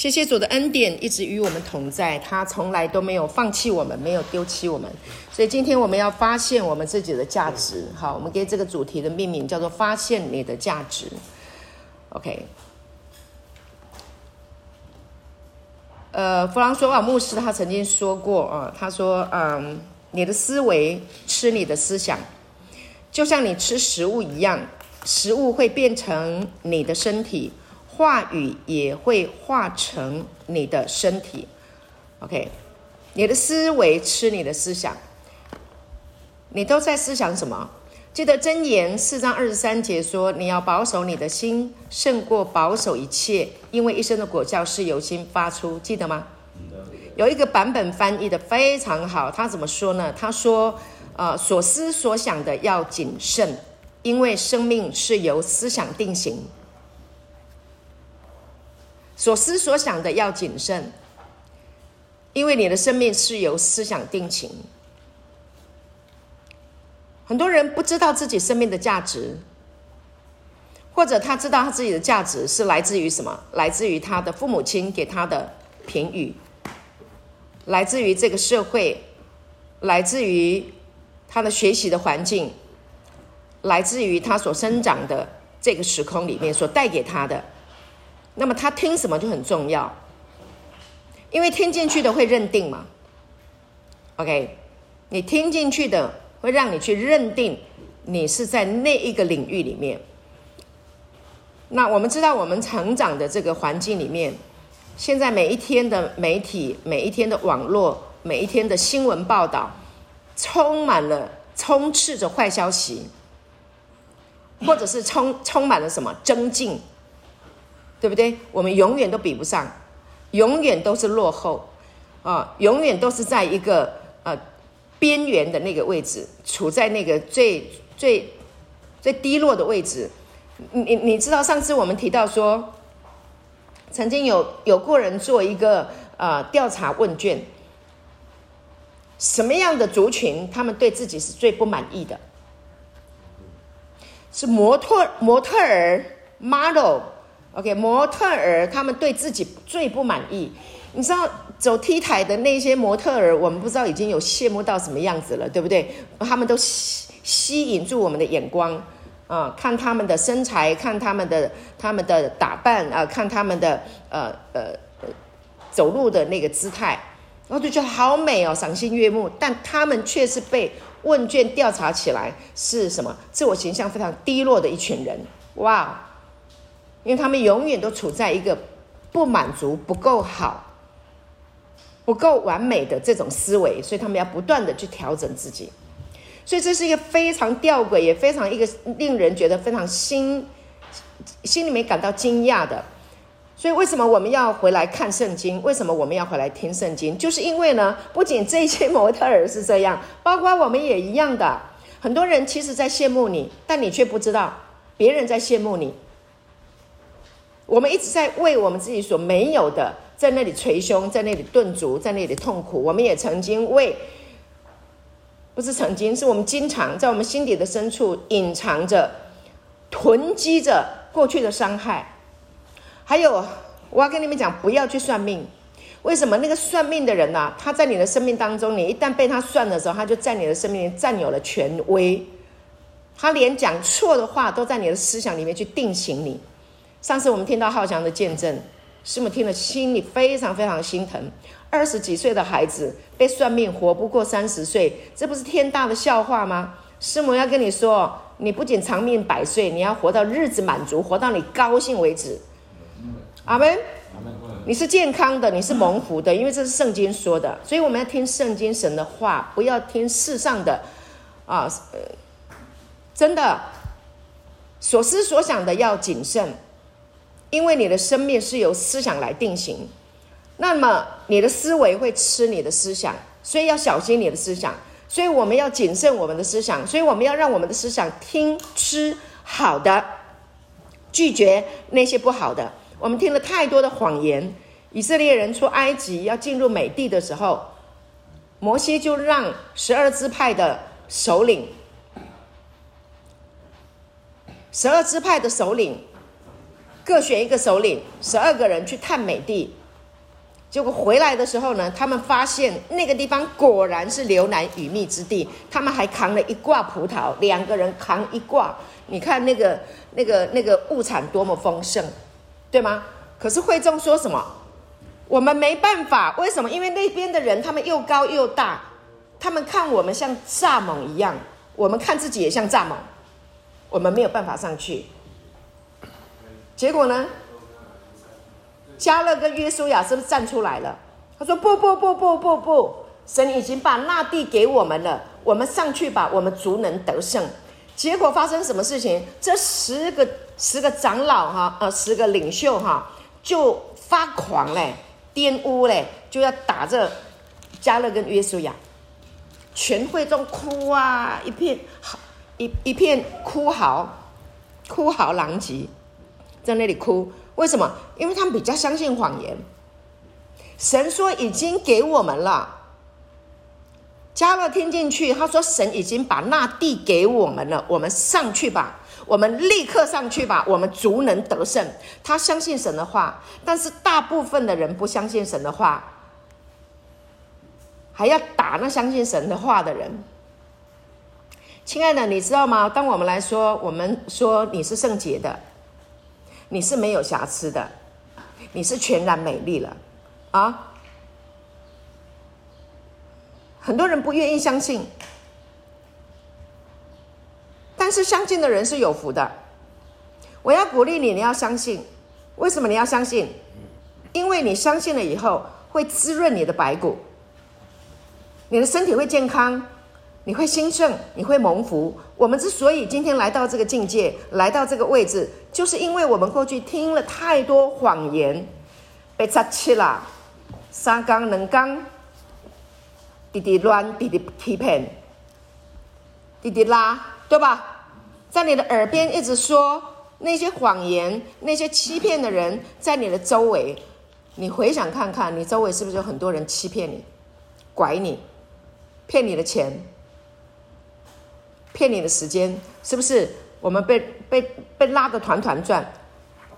谢谢主的恩典一直与我们同在，他从来都没有放弃我们，没有丢弃我们。所以今天我们要发现我们自己的价值。好，我们给这个主题的命名叫做“发现你的价值”。OK。呃，弗朗索瓦牧师他曾经说过啊，他说：“嗯，你的思维吃你的思想，就像你吃食物一样，食物会变成你的身体。”话语也会化成你的身体，OK？你的思维吃你的思想，你都在思想什么？记得箴言四章二十三节说：“你要保守你的心，胜过保守一切，因为一生的果效是由心发出。”记得吗？有一个版本翻译的非常好，他怎么说呢？他说：“呃，所思所想的要谨慎，因为生命是由思想定型。”所思所想的要谨慎，因为你的生命是由思想定型。很多人不知道自己生命的价值，或者他知道他自己的价值是来自于什么？来自于他的父母亲给他的评语，来自于这个社会，来自于他的学习的环境，来自于他所生长的这个时空里面所带给他的。那么他听什么就很重要，因为听进去的会认定嘛。OK，你听进去的会让你去认定你是在那一个领域里面。那我们知道，我们成长的这个环境里面，现在每一天的媒体、每一天的网络、每一天的新闻报道，充满了、充斥着坏消息，或者是充充满了什么增进。对不对？我们永远都比不上，永远都是落后，啊，永远都是在一个呃边缘的那个位置，处在那个最最最低落的位置。你你知道，上次我们提到说，曾经有有过人做一个呃调查问卷，什么样的族群他们对自己是最不满意的？是模特模特儿 model。OK，模特儿他们对自己最不满意。你知道走 T 台的那些模特儿，我们不知道已经有羡慕到什么样子了，对不对？他们都吸吸引住我们的眼光啊、看他们的身材，看他们的他们的打扮啊、看他们的呃呃走路的那个姿态，然后就觉得好美哦，赏心悦目。但他们却是被问卷调查起来是什么？自我形象非常低落的一群人。哇！因为他们永远都处在一个不满足、不够好、不够完美的这种思维，所以他们要不断的去调整自己。所以这是一个非常吊诡，也非常一个令人觉得非常心心里面感到惊讶的。所以为什么我们要回来看圣经？为什么我们要回来听圣经？就是因为呢，不仅这些模特儿是这样，包括我们也一样的。很多人其实在羡慕你，但你却不知道别人在羡慕你。我们一直在为我们自己所没有的，在那里捶胸，在那里顿足，在那里痛苦。我们也曾经为，不是曾经，是我们经常在我们心底的深处隐藏着、囤积着过去的伤害。还有，我要跟你们讲，不要去算命。为什么？那个算命的人呢、他在你的生命当中，你一旦被他算的时候，他就在你的生命里占有了权威。他连讲错的话都在你的思想里面去定型你。上次我们听到浩翔的见证，师母听了心里非常非常心疼。二十几岁的孩子被算命活不过三十岁，这不是天大的笑话吗？师母要跟你说，你不仅长命百岁，你要活到日子满足，活到你高兴为止。阿门。你是健康的，你是蒙福的，因为这是圣经说的，所以我们要听圣经神的话，不要听世上的啊，呃，真的所思所想的要谨慎。因为你的生命是由思想来定型，那么你的思维会吃你的思想，所以要小心你的思想。所以我们要谨慎我们的思想，所以我们要让我们的思想听吃好的，拒绝那些不好的。我们听了太多的谎言。以色列人出埃及要进入美地的时候，摩西就让十二支派的首领，十二支派的首领。各选一个首领，十二个人去探美地，结果回来的时候呢，他们发现那个地方果然是流奶与蜜之地。他们还扛了一挂葡萄，两个人扛一挂。你看那个、那个、那个物产多么丰盛，对吗？可是会众说什么？我们没办法，为什么？因为那边的人他们又高又大，他们看我们像蚱蜢一样，我们看自己也像蚱蜢，我们没有办法上去。结果呢？迦勒跟约书亚是不是站出来了？他说：“不不不不不不，神已经把那地给我们了，我们上去吧，我们足能得胜。”结果发生什么事情？这十个十个长老哈，呃，十个领袖哈，就发狂嘞，玷污嘞，就要打这迦勒跟约书亚，全会众哭啊，一片好一一片哭嚎，哭嚎狼藉，在那里哭。为什么？因为他们比较相信谎言。神说已经给我们了，加勒听进去，他说神已经把那地给我们了，我们上去吧，我们立刻上去吧，我们足能得胜。他相信神的话，但是大部分的人不相信神的话，还要打那相信神的话的人。亲爱的，你知道吗？当我们来说，我们说你是圣洁的。你是没有瑕疵的，你是全然美丽了，啊！很多人不愿意相信，但是相信的人是有福的。我要鼓励你，你要相信。为什么你要相信？因为你相信了以后，会滋润你的白骨，你的身体会健康。你会兴盛，你会蒙福。我们之所以今天来到这个境界，来到这个位置，就是因为我们过去听了太多谎言，被扎气了，三纲两纲，滴滴乱，滴滴欺骗，滴滴拉，对吧？在你的耳边一直说那些谎言，那些欺骗的人，在你的周围，你回想看看，你周围是不是有很多人欺骗你、拐你、骗你的钱？骗你的时间是不是？我们被被被拉得团团转。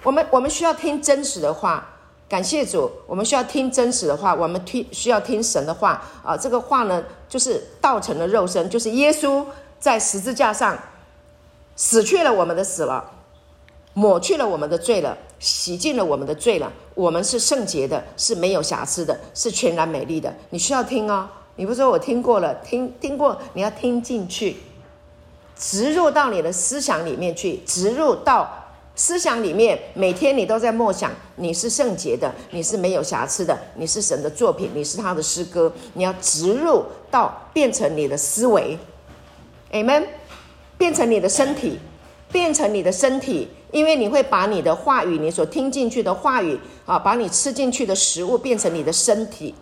我们我们需要听真实的话，感谢主。我们需要听真实的话，我们听需要听神的话啊。这个话呢，就是道成了肉身，就是耶稣在十字架上死去了我们的死了，抹去了我们的罪了，洗净了我们的罪了。我们是圣洁的，是没有瑕疵的，是全然美丽的。你需要听哦。你不说我听过了，听听过，你要听进去。植入到你的思想里面去，植入到思想里面，每天你都在默想，你是圣洁的，你是没有瑕疵的，你是神的作品，你是他的诗歌，你要植入到变成你的思维，Amen，变成你的身体，变成你的身体，因为你会把你的话语，你所听进去的话语啊，把你吃进去的食物变成你的身体。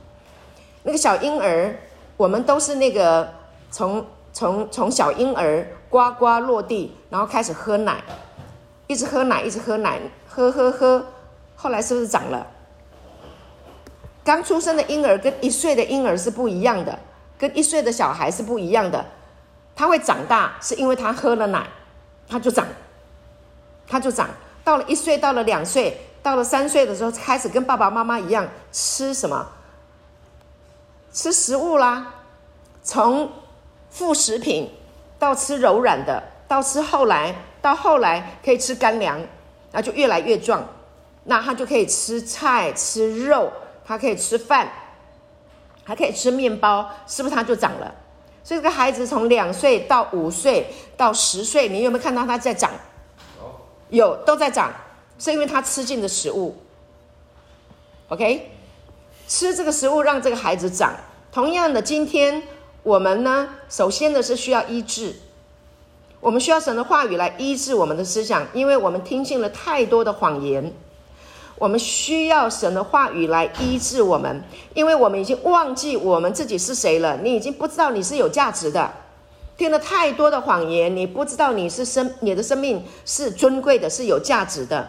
那个小婴儿，我们都是那个从从从小婴儿。呱呱落地，然后开始喝奶，一直喝奶，一直喝奶，喝喝喝，后来是不是长了？刚出生的婴儿跟一岁的婴儿是不一样的，跟一岁的小孩是不一样的。他会长大，是因为他喝了奶，他就长，他就长。到了一岁，到了两岁，到了三岁的时候，开始跟爸爸妈妈一样吃什么？吃食物啦，从副食品。到吃柔软的，到吃后来，到后来可以吃干粮，那就越来越壮。那他就可以吃菜、吃肉，他可以吃饭，还可以吃面包，是不是他就长了？所以这个孩子从两岁到五岁到十岁，你有没有看到他在长？有，都在长，是因为他吃进的食物。OK，吃这个食物让这个孩子长。同样的，今天。我们呢，首先的是需要医治，我们需要神的话语来医治我们的思想，因为我们听信了太多的谎言。我们需要神的话语来医治我们，因为我们已经忘记我们自己是谁了。你已经不知道你是有价值的，听了太多的谎言，你不知道你是生，你的生命是尊贵的，是有价值的。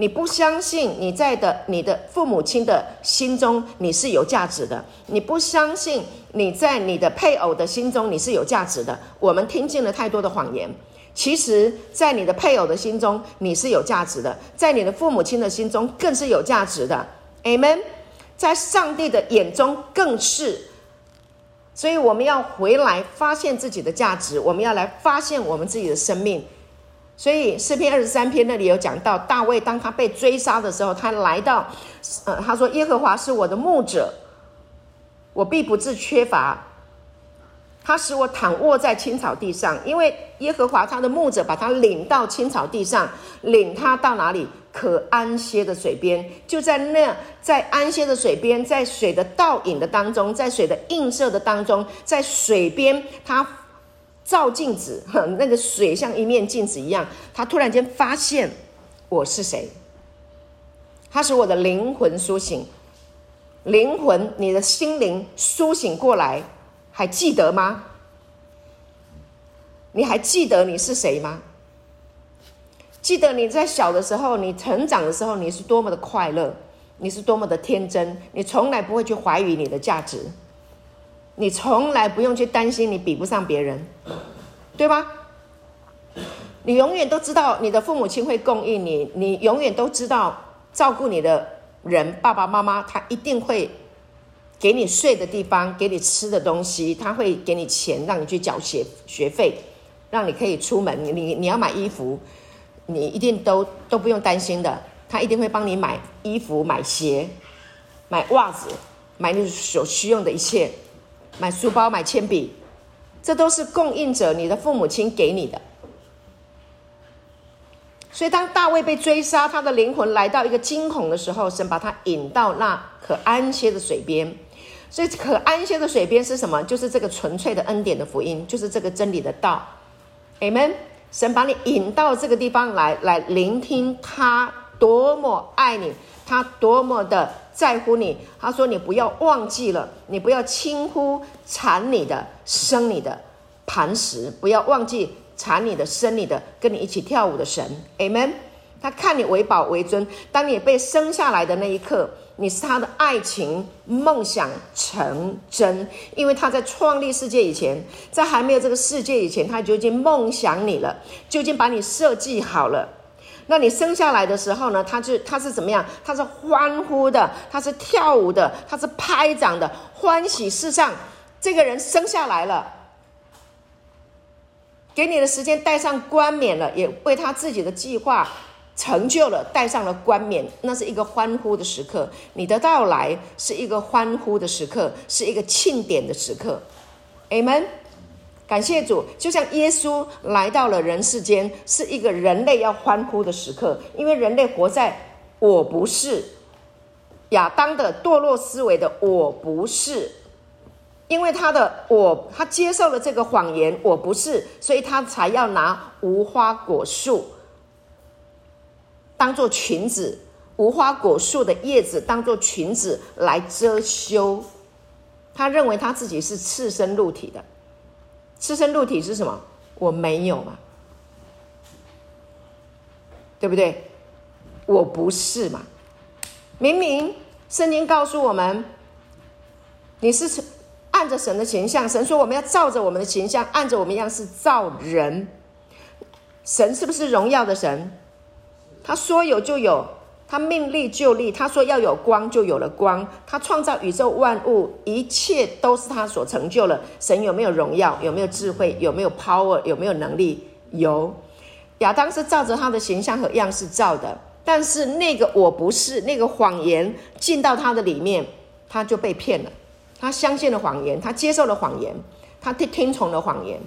你不相信你在的你的父母亲的心中你是有价值的，你不相信你在你的配偶的心中你是有价值的。我们听进了太多的谎言，其实，在你的配偶的心中你是有价值的，在你的父母亲的心中更是有价值的。Amen。在上帝的眼中更是。所以我们要回来发现自己的价值，我们要来发现我们自己的生命。所以诗篇二十三篇那里有讲到，大卫当他被追杀的时候，他来到，呃，他说：“耶和华是我的牧者，我必不致缺乏。他使我躺卧在青草地上，因为耶和华他的牧者把他领到青草地上，领他到哪里？”可安歇的水边，就在那，在安歇的水边，在水的倒影的当中，在水的映射的当中，在水边，他照镜子，那个水像一面镜子一样。他突然间发现我是谁？他使我的灵魂苏醒，灵魂，你的心灵苏醒过来，还记得吗？你还记得你是谁吗？记得你在小的时候，你成长的时候，你是多么的快乐，你是多么的天真，你从来不会去怀疑你的价值，你从来不用去担心你比不上别人，对吗？你永远都知道你的父母亲会供应你，你永远都知道照顾你的人，爸爸妈妈他一定会给你睡的地方，给你吃的东西，他会给你钱让你去缴学学费，让你可以出门，你你要买衣服。你一定都都不用担心的，他一定会帮你买衣服、买鞋、买袜子、买你所需用的一切，买书包、买铅笔，这都是供应者，你的父母亲给你的。所以，当大卫被追杀，他的灵魂来到一个惊恐的时候，神把他引到那可安歇的水边。所以，可安歇的水边是什么？就是这个纯粹的恩典的福音，就是这个真理的道。Amen。神把你引到这个地方来，来聆听他多么爱你，他多么的在乎你。他说：“你不要忘记了，你不要轻忽缠你的、生你的磐石，不要忘记缠你的、生你的，跟你一起跳舞的神。” Amen。他看你为宝为尊，当你被生下来的那一刻。你是他的爱情梦想成真，因为他在创立世界以前，在还没有这个世界以前，他就已经梦想你了，就已经把你设计好了。那你生下来的时候呢？他是他是怎么样？他是欢呼的，他是跳舞的，他是拍掌的，欢喜世上这个人生下来了，给你的时间戴上冠冕了，也为他自己的计划。成就了，戴上了冠冕，那是一个欢呼的时刻。你的到来是一个欢呼的时刻，是一个庆典的时刻。Amen。感谢主，就像耶稣来到了人世间，是一个人类要欢呼的时刻，因为人类活在我不是亚当的堕落思维的我不是，因为他的我，他接受了这个谎言，我不是，所以他才要拿无花果树。当做裙子，无花果树的叶子当做裙子来遮羞。他认为他自己是赤身露体的，赤身露体是什么？我没有嘛，对不对？我不是嘛。明明圣经告诉我们，你是按着神的形象，神说我们要照着我们的形象，按着我们样式造人。神是不是荣耀的神？他说有就有，他命立就立。他说要有光就有了光。他创造宇宙万物，一切都是他所成就了。神有没有荣耀？有没有智慧？有没有 power？有没有能力？有。亚当是照着他的形象和样式造的，但是那个我不是，那个谎言进到他的里面，他就被骗了。他相信了谎言，他接受了谎言，他听听从了谎言。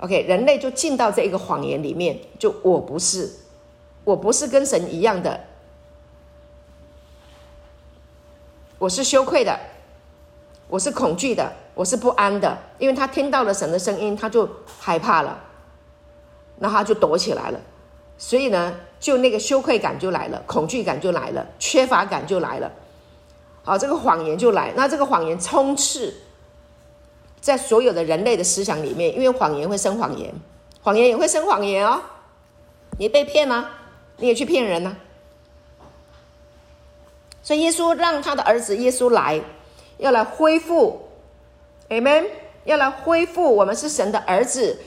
OK，人类就进到这一个谎言里面，就我不是。我不是跟神一样的，我是羞愧的，我是恐惧的，我是不安的，因为他听到了神的声音，他就害怕了，那他就躲起来了，所以呢，就那个羞愧感就来了，恐惧感就来了，缺乏感就来了，好，这个谎言就来，那这个谎言充斥在所有的人类的思想里面，因为谎言会生谎言，谎言也会生谎言哦，你被骗了。你也去骗人呢、啊？所以耶稣让他的儿子耶稣来，要来恢复，Amen，要来恢复。我们是神的儿子，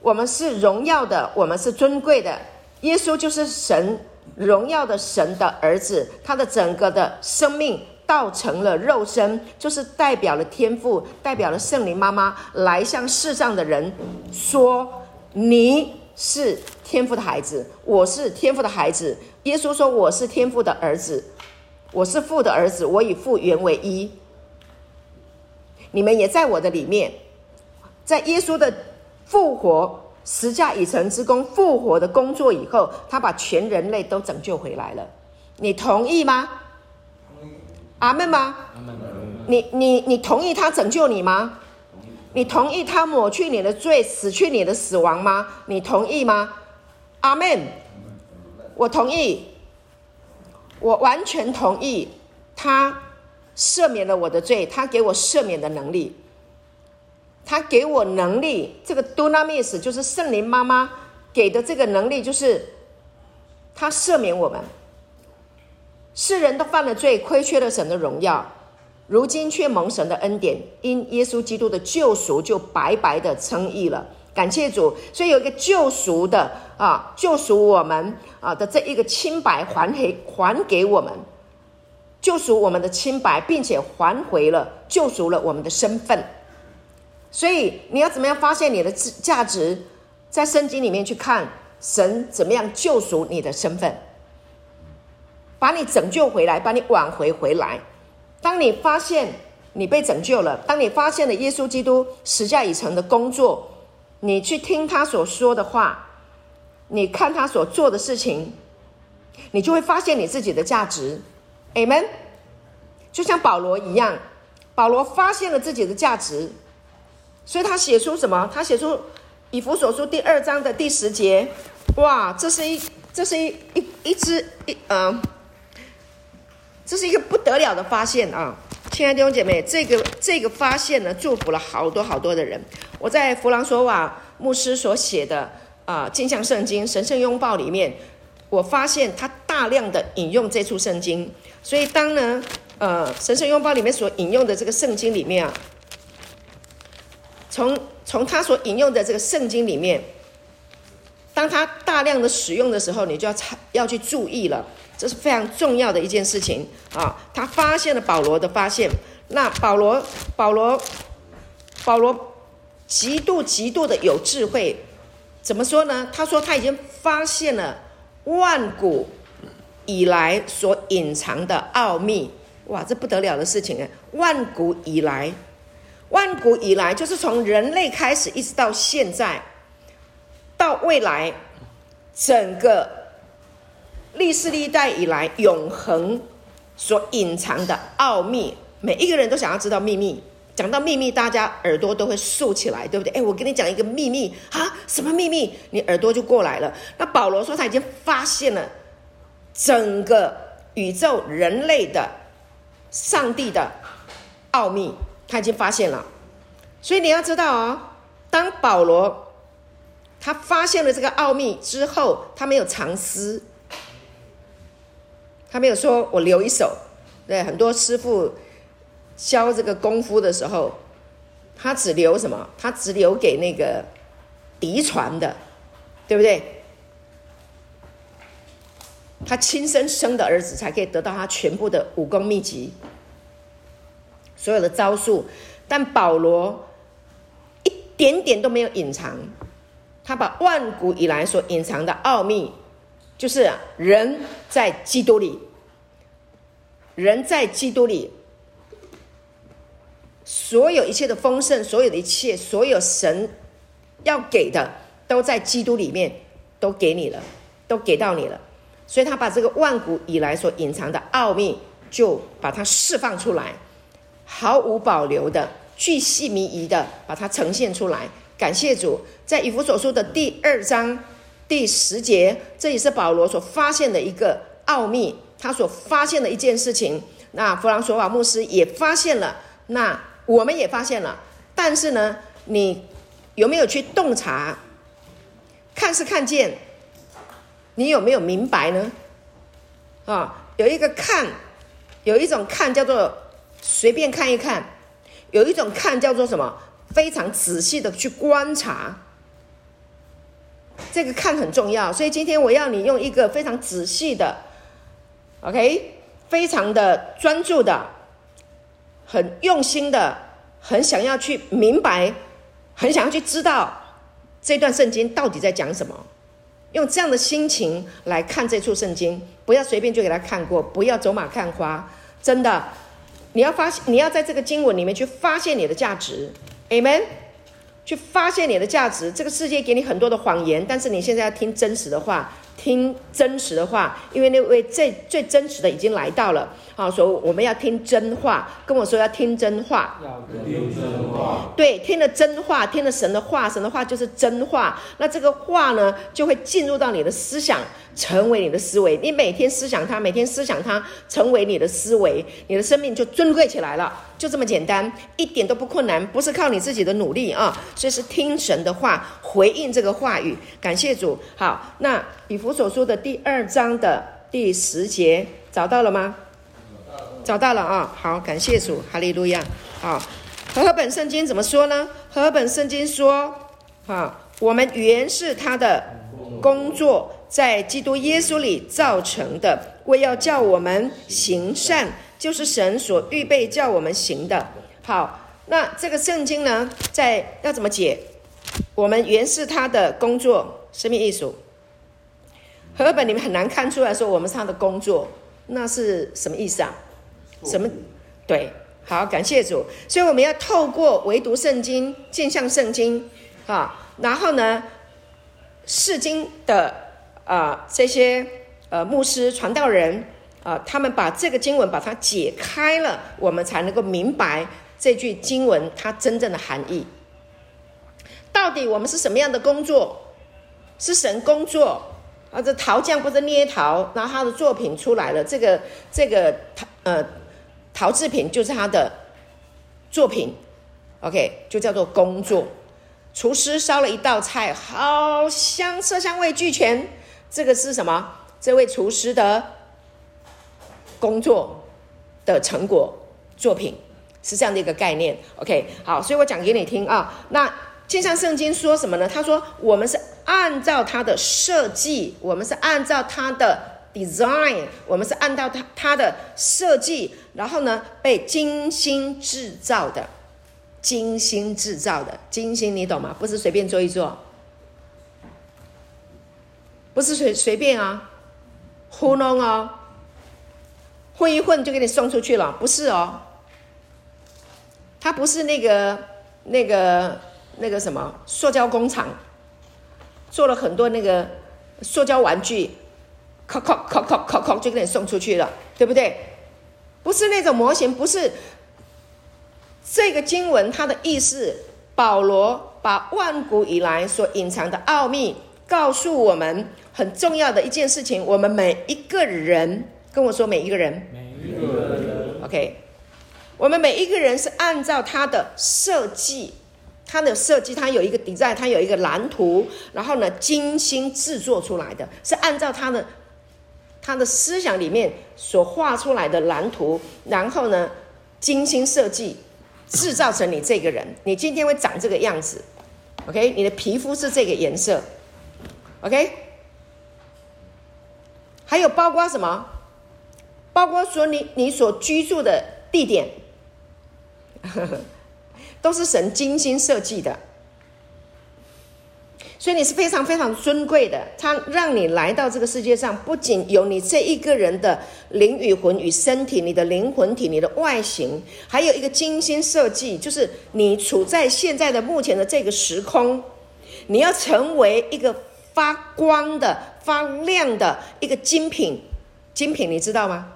我们是荣耀的，我们是尊贵的。耶稣就是神荣耀的神的儿子，他的整个的生命道成了肉身，就是代表了天父，代表了圣灵妈妈来向世上的人说：“你是天父的孩子，我是天父的孩子。”耶稣说：“我是天父的儿子，我是父的儿子，我与父原为一。你们也在我的里面，在耶稣的复活。”十架已成之功，复活的工作以后，他把全人类都拯救回来了。你同意吗？阿门吗？你你你同意他拯救你吗？你同意他抹去你的罪，死去你的死亡吗？你同意吗？阿门。我同意，我完全同意。他赦免了我的罪，他给我赦免的能力。他给我能力，这个 Dunamis 就是圣灵妈妈给的这个能力，就是他赦免我们。世人都犯了罪，亏缺了神的荣耀，如今却蒙神的恩典，因耶稣基督的救赎，就白白的称义了。感谢主，所以有一个救赎的啊，救赎我们啊的这一个清白还给还给我们，救赎我们的清白，并且还回了救赎了我们的身份。所以你要怎么样发现你的价值？在圣经里面去看神怎么样救赎你的身份，把你拯救回来，把你挽回回来。当你发现你被拯救了，当你发现了耶稣基督十架已成的工作，你去听他所说的话，你看他所做的事情，你就会发现你自己的价值。Amen。就像保罗一样，保罗发现了自己的价值。所以他写出什么？他写出以弗所书第二章的第十节，哇，这是一，这是一一一只一呃，这是一个不得了的发现啊！亲爱的弟姐妹，这个这个发现呢，祝福了好多好多的人。我在弗朗索瓦牧师所写的啊《镜像圣经神圣拥抱》里面，我发现他大量的引用这处圣经。所以当呢，呃，神圣拥抱里面所引用的这个圣经里面啊。从从他所引用的这个圣经里面，当他大量的使用的时候，你就要要去注意了，这是非常重要的一件事情啊！他发现了保罗的发现，那保罗保罗保罗极度极度的有智慧，怎么说呢？他说他已经发现了万古以来所隐藏的奥秘，哇，这不得了的事情啊！万古以来。万古以来，就是从人类开始，一直到现在，到未来，整个历世历代以来，永恒所隐藏的奥秘，每一个人都想要知道秘密。讲到秘密，大家耳朵都会竖起来，对不对？哎，我跟你讲一个秘密啊，什么秘密？你耳朵就过来了。那保罗说他已经发现了整个宇宙、人类的、上帝的奥秘。他已经发现了，所以你要知道哦，当保罗他发现了这个奥秘之后，他没有藏私，他没有说我留一手。对，很多师傅教这个功夫的时候，他只留什么？他只留给那个嫡传的，对不对？他亲生生的儿子才可以得到他全部的武功秘籍。所有的招数，但保罗一点点都没有隐藏，他把万古以来所隐藏的奥秘，就是人在基督里，人在基督里，所有一切的丰盛，所有的一切，所有神要给的，都在基督里面，都给你了，都给到你了，所以他把这个万古以来所隐藏的奥秘，就把它释放出来。毫无保留的、巨细靡遗的把它呈现出来。感谢主，在以弗所书的第二章第十节，这也是保罗所发现的一个奥秘，他所发现的一件事情。那弗朗索瓦牧师也发现了，那我们也发现了。但是呢，你有没有去洞察？看是看见，你有没有明白呢？啊，有一个看，有一种看叫做。随便看一看，有一种看叫做什么？非常仔细的去观察，这个看很重要，所以今天我要你用一个非常仔细的，OK，非常的专注的，很用心的，很想要去明白，很想要去知道这段圣经到底在讲什么，用这样的心情来看这处圣经，不要随便就给他看过，不要走马看花，真的，你要发现，你要在这个经文里面去发现你的价值，Amen。去发现你的价值。这个世界给你很多的谎言，但是你现在要听真实的话，听真实的话，因为那位最最真实的已经来到了。啊，所以我们要听真话。跟我说要听真话。要听真话。对，听了真话，听了神的话，神的话就是真话。那这个话呢，就会进入到你的思想。成为你的思维，你每天思想它，每天思想它，成为你的思维，你的生命就尊贵起来了，就这么简单，一点都不困难，不是靠你自己的努力啊，所以是听神的话，回应这个话语，感谢主。好，那以弗我所书的第二章的第十节找到了吗？找到了啊，好，感谢主，哈利路亚。好，和合本圣经怎么说呢？和合本圣经说，啊，我们原是他的工作。在基督耶稣里造成的，为要叫我们行善，就是神所预备叫我们行的。好，那这个圣经呢，在要怎么解？我们原是他的工作，生命艺术。和本你们很难看出来说我们是他的工作，那是什么意思啊？什么？对，好，感谢主。所以我们要透过唯独圣经、镜像圣经，啊，然后呢，释经的。啊、这些呃牧师传道人啊、他们把这个经文把它解开了，我们才能够明白这句经文它真正的含义。到底我们是什么样的工作？是神工作啊？这陶匠不是捏陶，然后他的作品出来了，这个这个陶呃陶制品就是他的作品，OK，就叫做工作。厨师烧了一道菜，好香，色香味俱全。这个是什么？这位厨师的工作的成果作品是这样的一个概念。OK，好，所以我讲给你听啊。那就像圣经说什么呢？他说我们是按照他的设计，我们是按照他的 design，我们是按照他他的设计，然后呢被精心制造的，精心制造的，精心你懂吗？不是随便做一做。不是随随便啊，糊弄哦，混一混就给你送出去了，不是哦。他不是那个那个那个什么塑胶工厂，做了很多那个塑胶玩具，咔咔咔咔咔咔就给你送出去了，对不对？不是那种模型，不是。这个经文它的意思，保罗把万古以来所隐藏的奥秘告诉我们。很重要的一件事情，我们每一个人跟我说，每一个人，每一个人，OK，我们每一个人是按照他的设计，他的设计，他有一个 design，他有一个蓝图，然后呢，精心制作出来的，是按照他的他的思想里面所画出来的蓝图，然后呢，精心设计，制造成你这个人，你今天会长这个样子，OK，你的皮肤是这个颜色，OK。还有包括什么？包括说你你所居住的地点，呵呵，都是神精心设计的，所以你是非常非常尊贵的。他让你来到这个世界上，不仅有你这一个人的灵与魂与身体，你的灵魂体、你的外形，还有一个精心设计，就是你处在现在的目前的这个时空，你要成为一个发光的。发亮的一个精品，精品你知道吗？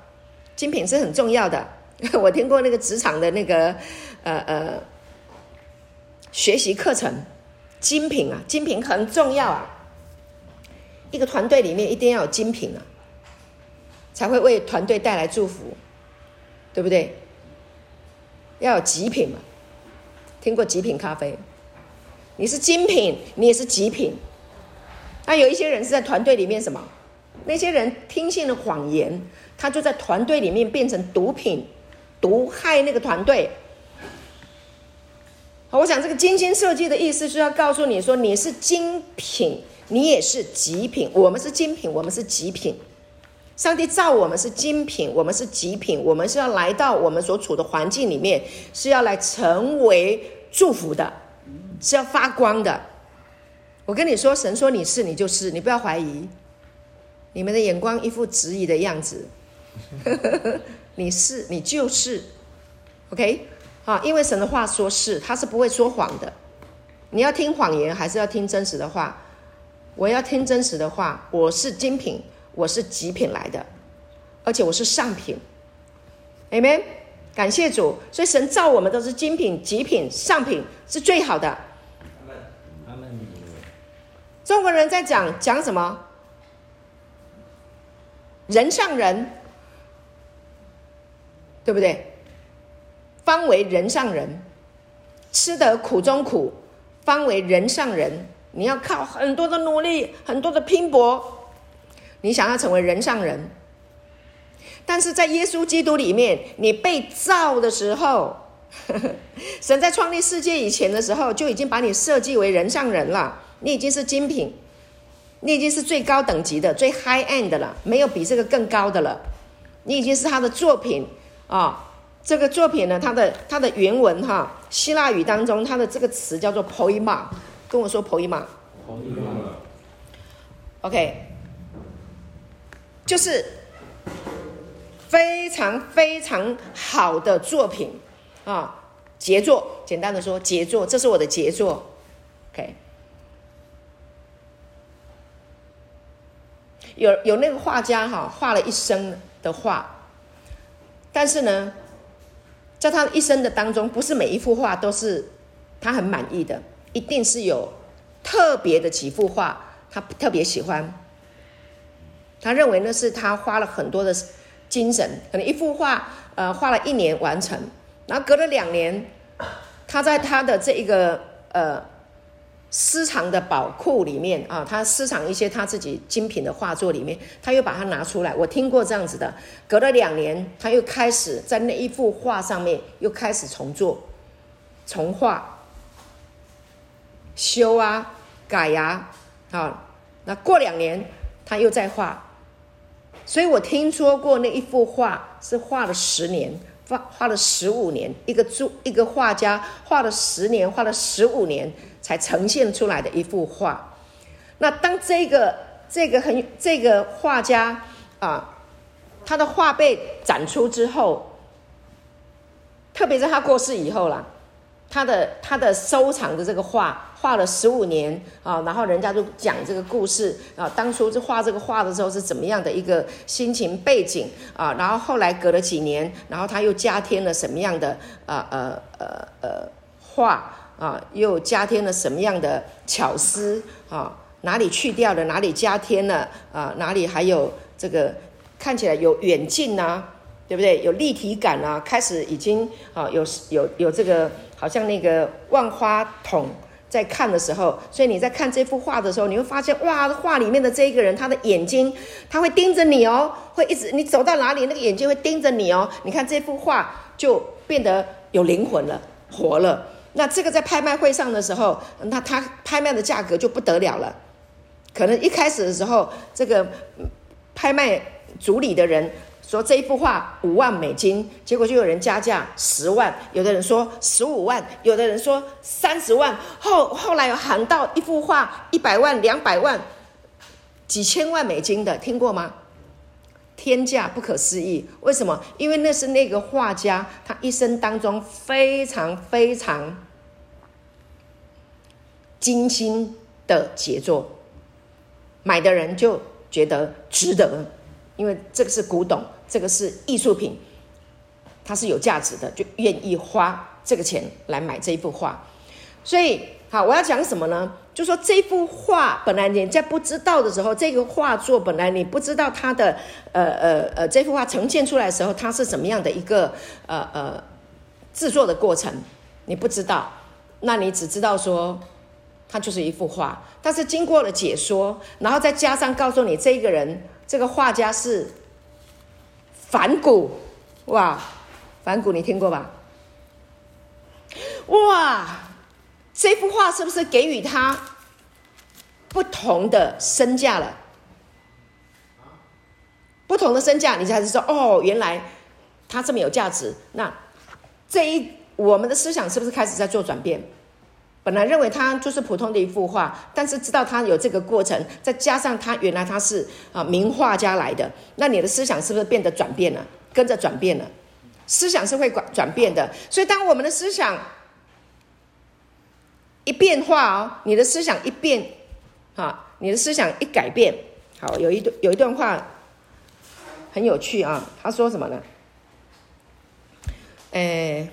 精品是很重要的。我听过那个职场的那个呃呃学习课程，精品啊，精品很重要啊。一个团队里面一定要有精品啊，才会为团队带来祝福，对不对？要有极品嘛。听过极品咖啡？你是精品，你也是极品。那有一些人是在团队里面什么？那些人听信了谎言，他就在团队里面变成毒品，毒害那个团队。我想这个精心设计的意思是要告诉你说，你是精品，你也是极品。我们是精品，我们是极品。上帝造我们是精品，我们是极品。我们是要来到我们所处的环境里面，是要来成为祝福的，是要发光的。我跟你说，神说你是，你就是，你不要怀疑。你们的眼光一副质疑的样子，你是，你就是，OK？好，因为神的话说是，他是不会说谎的。你要听谎言，还是要听真实的话？我要听真实的话。我是精品，我是极品来的，而且我是上品。Amen。感谢主，所以神造我们都是精品、极品、上品，是最好的。阿门。中国人在讲讲什么？人上人，对不对？方为人上人，吃得苦中苦，方为人上人。你要靠很多的努力，很多的拼搏，你想要成为人上人。但是在耶稣基督里面，你被造的时候，呵呵，神在创立世界以前的时候，就已经把你设计为人上人了。你已经是精品。你已经是最高等级的、最 high end 的了，没有比这个更高的了。你已经是他的作品啊、这个作品呢，它的它的原文哈，希腊语当中它的这个词叫做 poema，跟我说 poema。poema。OK，就是非常非常好的作品啊，杰作。简单的说，杰作，这是我的杰作。OK。有有那个画家哈，画了一生的画，但是呢，在他一生的当中，不是每一幅画都是他很满意的，一定是有特别的几幅画他特别喜欢。他认为那是他花了很多的精神，可能一幅画呃花了一年完成，然后隔了两年，他在他的这一个呃。私藏的宝库里面啊，他私藏一些他自己精品的画作里面，他又把它拿出来。我听过这样子的，隔了两年，他又开始在那一幅画上面又开始重做、重画、修啊、改呀，啊，那过两年他又再画。所以我听说过那一幅画是画了十年，画画了十五年，一个作一个画家画了十年，画了十五年。才呈现出来的一幅画。那当这个这个很这个画家啊，他的画被展出之后，特别是他过世以后啦，他的他的收藏的这个画画了十五年啊，然后人家就讲这个故事啊，当初是画这个画的时候是怎么样的一个心情背景啊，然后后来隔了几年，然后他又加添了什么样的呃呃呃呃画。啊，又加添了什么样的巧思啊？哪里去掉了？哪里加添了？啊，哪里还有这个看起来有远近啊？对不对？有立体感啊？开始已经啊，有有有这个好像那个万花筒在看的时候，所以你在看这幅画的时候，你会发现哇，画里面的这一个人，他的眼睛他会盯着你哦，会一直你走到哪里，那个眼睛会盯着你哦。你看这幅画就变得有灵魂了，活了。那这个在拍卖会上的时候，那他拍卖的价格就不得了了。可能一开始的时候，这个拍卖组里的人说这一幅画五万美金，结果就有人加价十万，有的人说十五万，有的人说三十万。后后来有喊到一幅画一百万、两百万、几千万美金的，听过吗？天价不可思议，为什么？因为那是那个画家他一生当中非常非常精心的杰作，买的人就觉得值得，因为这个是古董，这个是艺术品，它是有价值的，就愿意花这个钱来买这一幅画。所以，好，我要讲什么呢？就说这幅画本来你在不知道的时候，这个画作本来你不知道它的呃呃呃，这幅画呈现出来的时候，它是怎么样的一个呃呃制作的过程，你不知道，那你只知道说它就是一幅画。但是经过了解说，然后再加上告诉你这个人这个画家是梵谷，哇，梵谷你听过吧？哇！这幅画是不是给予他不同的身价了。不同的身价，你才是说哦，原来他这么有价值。那这一我们的思想是不是开始在做转变？本来认为它就是普通的一幅画，但是知道它有这个过程，再加上它原来它是啊名画家来的，那你的思想是不是变得转变了？跟着转变了，思想是会转转变的。所以当我们的思想一变化哦，你的思想一变，啊，你的思想一改变，好，有一段有一段话很有趣啊，他说什么呢？诶。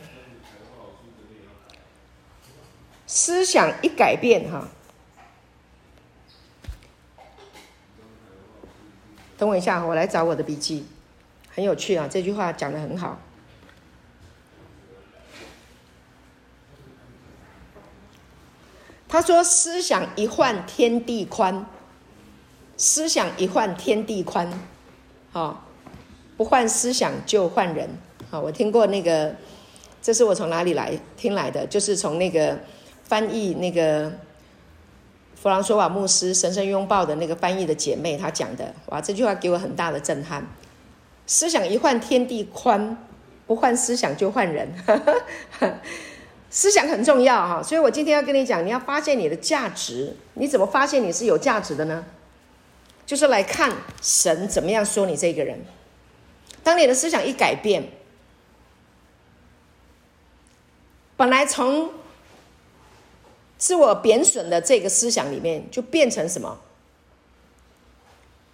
思想一改变，哈，等我一下，我来找我的笔记，很有趣啊，这句话讲的很好。他说：“思想一换，天地宽；思想一换，天地宽。好，不换思想就换人。好，我听过那个，这是我从哪里来听来的？就是从那个。”翻译那个弗朗索瓦牧师《神圣拥抱》的那个翻译的姐妹，她讲的哇，这句话给我很大的震撼。思想一换，天地宽；不换思想就换人。思想很重要哈，所以我今天要跟你讲，你要发现你的价值。你怎么发现你是有价值的呢？就是来看神怎么样说你这个人。当你的思想一改变，本来从自我贬损的这个思想里面，就变成什么？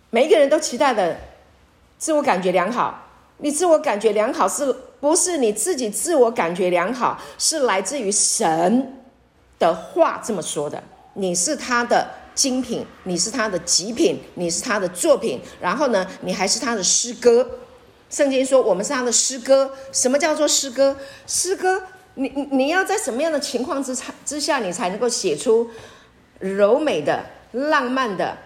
每一个人都期待的自我感觉良好。你自我感觉良好，是不是你自己自我感觉良好？是来自于神的话这么说的。你是他的精品，你是他的极品，你是他的作品。然后呢，你还是他的诗歌。圣经说，我们是他的诗歌。什么叫做诗歌？诗歌。你你你要在什么样的情况之之下，你才能够写出柔美的、浪漫的、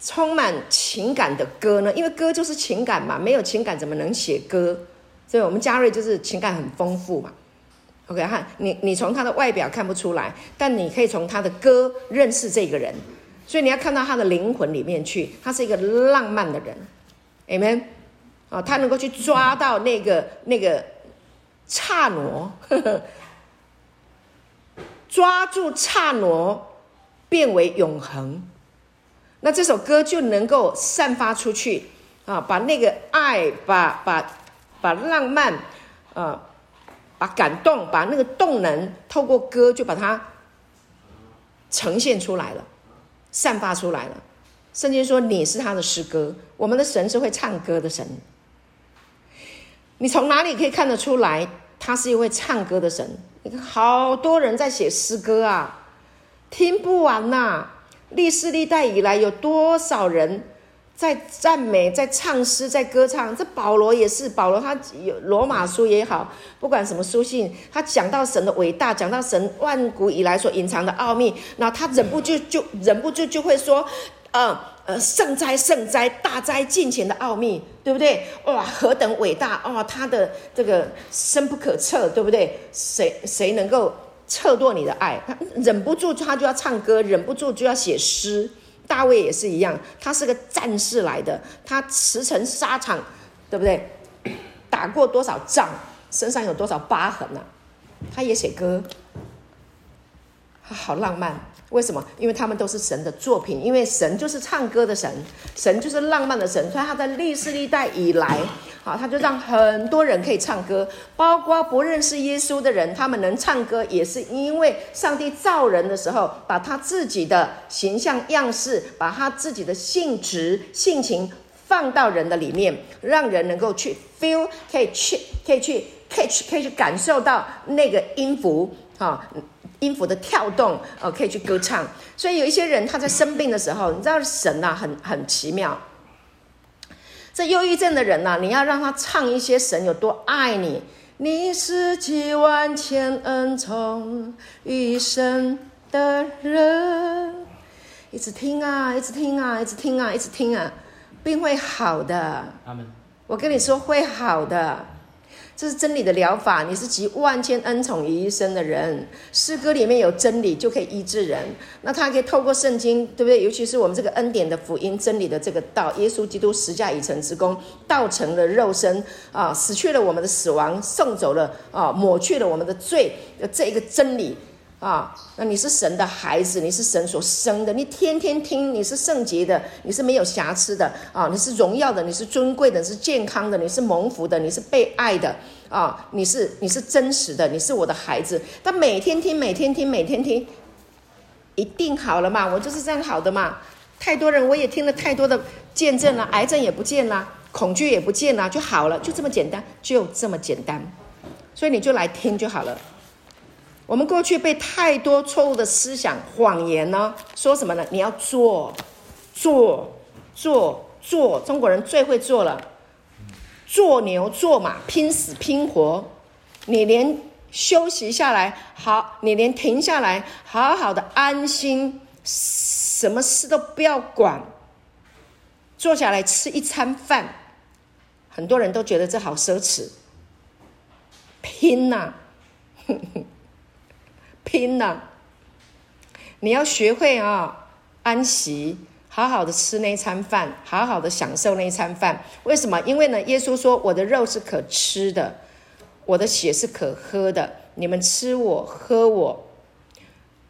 充满情感的歌呢？因为歌就是情感嘛，没有情感怎么能写歌？所以我们嘉瑞就是情感很丰富嘛。OK 哈，你你从他的外表看不出来，但你可以从他的歌认识这个人。所以你要看到他的灵魂里面去，他是一个浪漫的人，Amen 啊，他能够去抓到那个那个。刹那，抓住刹那，变为永恒。那这首歌就能够散发出去啊，把那个爱，把把把浪漫，啊，把感动，把那个动能，透过歌就把它呈现出来了，散发出来了。圣经说你是他的诗歌，我们的神是会唱歌的神。你从哪里可以看得出来，他是一位唱歌的神？好多人在写诗歌啊，听不完呐、啊。历世历代以来，有多少人在赞美、在唱诗、在歌唱？这保罗也是，保罗他有罗马书也好，不管什么书信，他讲到神的伟大，讲到神万古以来所隐藏的奥秘，那他忍不住就忍不住就会说，嗯、呃。呃，圣哉，圣哉，大哉近前的奥秘，对不对？哇，何等伟大！哦，他的这个深不可测，对不对？谁谁能够测度你的爱？他忍不住，他就要唱歌，忍不住就要写诗。大卫也是一样，他是个战士来的，他驰骋沙场，对不对？打过多少仗，身上有多少疤痕啊？他也写歌，好浪漫。为什么？因为他们都是神的作品，因为神就是唱歌的神，神就是浪漫的神，所以他在历世历代以来，好，他就让很多人可以唱歌，包括不认识耶稣的人，他们能唱歌，也是因为上帝造人的时候，把他自己的形象样式，把他自己的性质性情放到人的里面，让人能够去 feel，可以去，可以去 catch，可以去感受到那个音符，啊。音符的跳动，呃，可以去歌唱。所以有一些人他在生病的时候，你知道神呐、啊，很很奇妙。这忧郁症的人呐、啊，你要让他唱一些神有多爱你，你是几万千恩宠一生的人，一直听啊，一直听啊，一直听啊，一直听啊，病会好的。我跟你说会好的。这是真理的疗法。你是集万千恩宠于一身的人，诗歌里面有真理就可以医治人。那他可以透过圣经，对不对？尤其是我们这个恩典的福音，真理的这个道，耶稣基督十架以成之功，道成了肉身啊，死去了我们的死亡，送走了啊，抹去了我们的罪这一个真理。啊，那你是神的孩子，你是神所生的，你天天听，你是圣洁的，你是没有瑕疵的啊，你是荣耀的，你是尊贵的，你是健康的，你是蒙福的，你是被爱的啊，你是你是真实的，你是我的孩子。他每天听，每天听，每天听，一定好了嘛？我就是这样好的嘛。太多人，我也听了太多的见证了，癌症也不见了，恐惧也不见了，就好了，就这么简单，就这么简单。所以你就来听就好了。我们过去被太多错误的思想、谎言呢，说什么呢？你要做，做，做，做。中国人最会做了，做牛做马，拼死拼活。你连休息下来好，你连停下来好好的安心，什么事都不要管，坐下来吃一餐饭，很多人都觉得这好奢侈。拼呐！拼了！你要学会啊、安息，好好的吃那一餐饭，好好的享受那一餐饭。为什么？因为呢，耶稣说：“我的肉是可吃的，我的血是可喝的。你们吃我，喝我，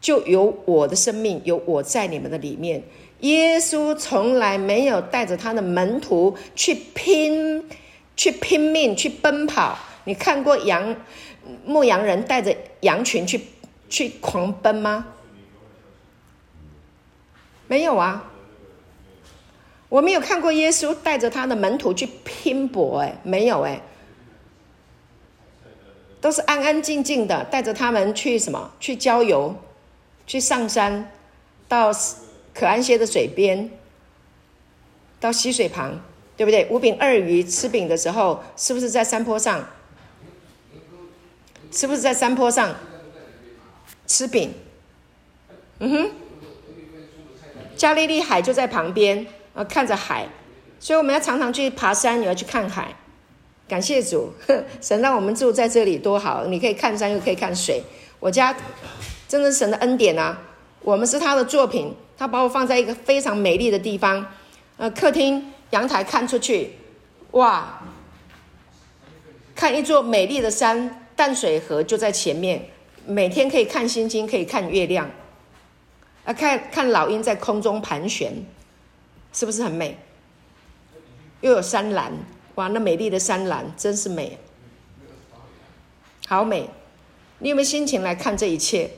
就有我的生命，有我在你们的里面。”耶稣从来没有带着他的门徒去拼，去拼命，去奔跑。你看过羊牧羊人带着羊群去？去狂奔吗？没有啊，我没有看过耶稣带着他的门徒去拼搏，哎，没有哎，都是安安静静的带着他们去什么？去郊游，去上山，到可安歇的水边，到溪水旁，对不对？五饼二鱼吃饼的时候，是不是在山坡上？是不是在山坡上？吃饼，嗯哼，加利利海就在旁边，啊，看着海，所以我们要常常去爬山，也要去看海。感谢主，神让我们住在这里多好，你可以看山又可以看水。我家真的是神的恩典啊！我们是他的作品，他把我放在一个非常美丽的地方，呃，客厅阳台看出去，哇，看一座美丽的山，淡水河就在前面。每天可以看星星，可以看月亮，啊，看看老鹰在空中盘旋，是不是很美？又有山岚，哇，那美丽的山岚真是美，好美！你有没有心情来看这一切？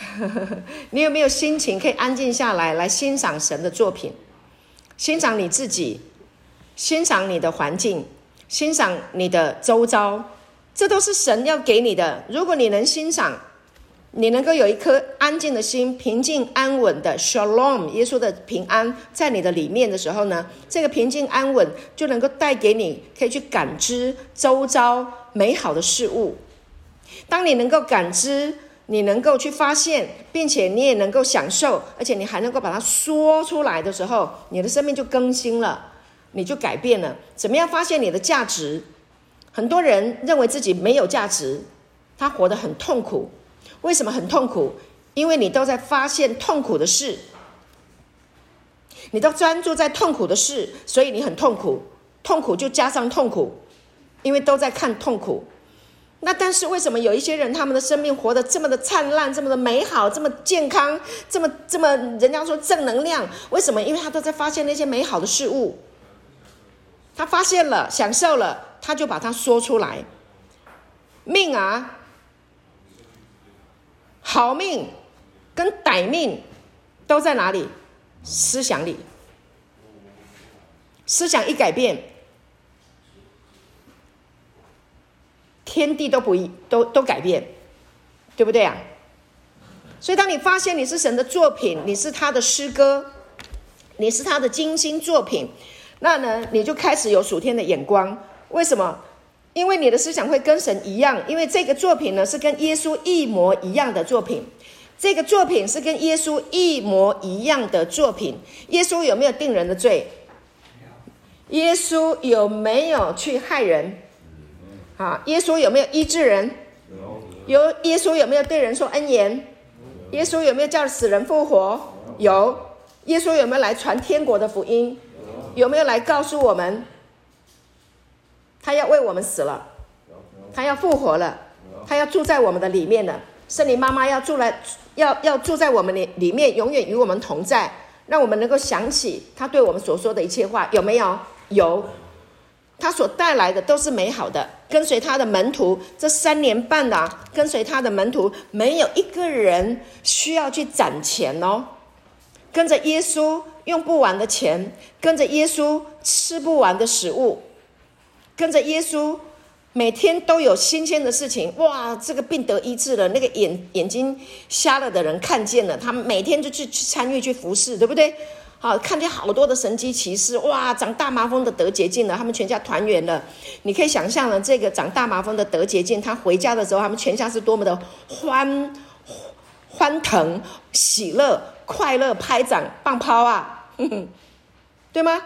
你有没有心情可以安静下来，来欣赏神的作品，欣赏你自己，欣赏你的环境，欣赏你的周遭？这都是神要给你的。如果你能欣赏，你能够有一颗安静的心，平静安稳的 Shalom，耶稣的平安在你的里面的时候呢，这个平静安稳就能够带给你，可以去感知周遭美好的事物。当你能够感知，你能够去发现，并且你也能够享受，而且你还能够把它说出来的时候，你的生命就更新了，你就改变了。怎么样发现你的价值？很多人认为自己没有价值，他活得很痛苦。为什么很痛苦？因为你都在发现痛苦的事，你都专注在痛苦的事，所以你很痛苦。痛苦就加上痛苦，因为都在看痛苦。那但是为什么有一些人他们的生命活得这么的灿烂，这么的美好，这么健康，这么这么人家说正能量？为什么？因为他都在发现那些美好的事物，他发现了，享受了。他就把它说出来，命啊，好命跟歹命都在哪里？思想里。思想一改变，天地都不一，都都改变，对不对啊？所以，当你发现你是神的作品，你是他的诗歌，你是他的精心作品，那呢，你就开始有属天的眼光。为什么？因为你的思想会跟神一样，因为这个作品呢是跟耶稣一模一样的作品。这个作品是跟耶稣一模一样的作品。耶稣有没有定人的罪？耶稣有没有去害人？啊，耶稣有没有医治人？有。有耶稣有没有对人说恩言？耶稣有没有叫死人复活？有。耶稣有没有来传天国的福音？有没有来告诉我们，他要为我们死了，他要复活了，他要住在我们的里面了。圣灵妈妈要住来，要要住在我们里里面，永远与我们同在，让我们能够想起他对我们所说的一切话，有没有？有。他所带来的都是美好的。跟随他的门徒这三年半啊，跟随他的门徒，没有一个人需要去攒钱哦。跟着耶稣用不完的钱，跟着耶稣吃不完的食物，跟着耶稣每天都有新鲜的事情。哇，这个病得医治了，那个眼眼睛瞎了的人看见了，他们每天就去去参与去服侍，对不对？好，看见好多的神迹奇事，哇，长大麻风的得洁净了，他们全家团圆了。你可以想象了，这个长大麻风的得洁净，他回家的时候，他们全家是多么的欢欢腾、喜乐。快乐拍掌棒抛啊，呵呵，对吗？